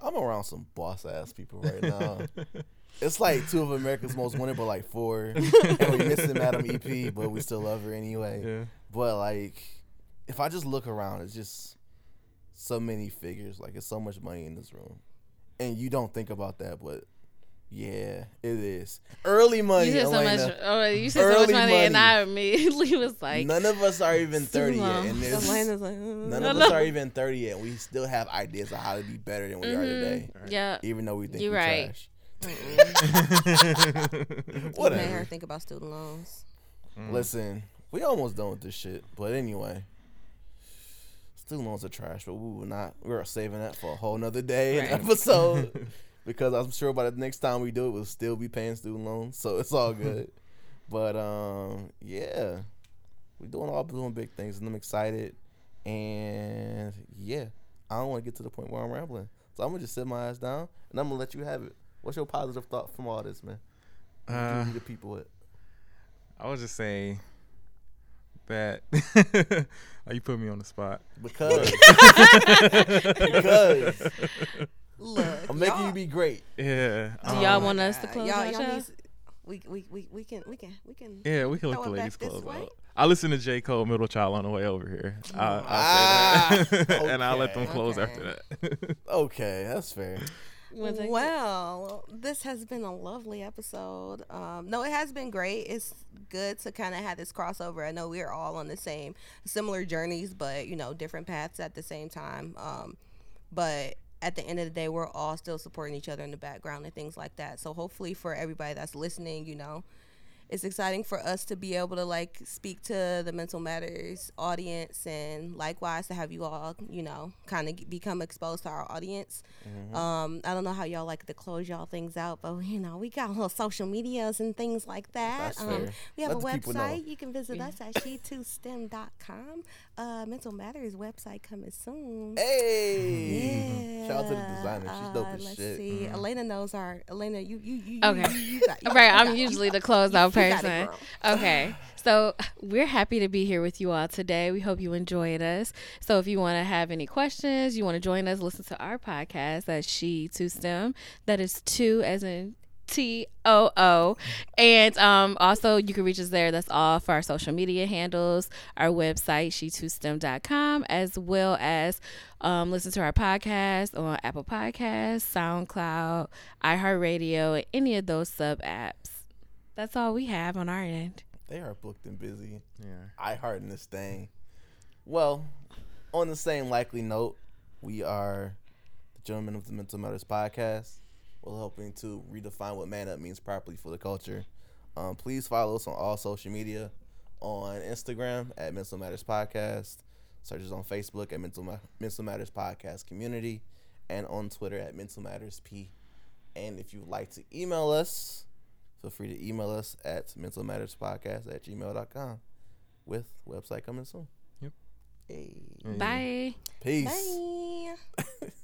I'm around some boss ass people right now. (laughs) It's like two of America's Most Wanted, but like four. (laughs) and we missing Madam EP, but we still love her anyway. Yeah. But like, if I just look around, it's just so many figures. Like, it's so much money in this room, and you don't think about that, but yeah, it is early money. You said so much. Oh, you said so much Early money, and. I immediately (laughs) was like, None of us are even thirty yet, long. and there's, Elena's like, mm. none No, of us are even thirty yet. We still have ideas of how to be better than we are today, yeah. even though we think You're we're right. trash. (laughs) What made her think about student loans. Listen, we almost done with this shit, but anyway. Student loans are trash, but we will not. We're saving that for a whole nother day and episode (laughs) because I'm sure by the next time we do it, we'll still be paying student loans, so it's all good. (laughs) but um, yeah, we're doing all doing big things, and I'm excited. And yeah, I don't want to get to the point where I'm rambling, so I'm gonna just sit my ass down and I'm gonna let you have it. What's your positive thought from all this, man? What Uh, you the people with? I was just saying that. (laughs) oh, you put me on the spot. Because (laughs) because Look, I'm making y'all- be great. Yeah. Do y'all um, want us to Uh, close y'all, our y'all show? need- we, we, we, we can we can we can Yeah, we can let the ladies this close way? out. I listened to J. Cole Middle Child on the way over here. I, I'll Ah, say that. (laughs) and I'll let them close Okay. after that. Okay, that's fair. Well, this has been a lovely episode. Um, no, it has been great. It's good to kind of have this crossover. I know we're all on the same, similar journeys, but you know, different paths at the same time. Um, but at the end of the day, we're all still supporting each other in the background and things like that. So hopefully, for everybody that's listening, you know, it's exciting for us to be able to like speak to the mental matters audience and likewise to have you all you know kind of become exposed to our audience um i don't know how y'all like to close y'all things out but you know we got little social medias and things like that That's um fair. we have Let a the people know. website you can visit us at she2stem.com uh mental matters website coming soon Hey, yeah. shout out to the designer. She's dope Uh, as let's shit. see. Elena knows our. Elena, you you you. Okay. You, you, (laughs) you got, you right, got- I'm got- usually the closeout you got it, person. Okay, (laughs) so we're happy to be here with you all today. We hope you enjoyed us. So if you want to have any questions, you want to join us, listen to our podcast. That's She to STEM. That is two as in T O O. And um, also, you can reach us there. That's all for our social media handles, our website, she2stem.com, as well as um, listen to our podcast on Apple Podcasts, SoundCloud, iHeartRadio, and any of those sub apps. That's all we have on our end. They are booked and busy. yeah. I heart in this thing. Well, on the same likely note, we are the Gentlemen of the Mental Matters podcast. We're hoping to redefine what man up means properly for the culture. Um, please follow us on all social media on Instagram at Mental Matters Podcast. Search us on Facebook at Mental, Ma- Mental Matters Podcast Community and on Twitter at Mental Matters P. And if you would like to email us, feel free to email us at mental matters podcast at gmail.com with website coming soon. Yep. Hey. Bye. Peace. Bye. (laughs)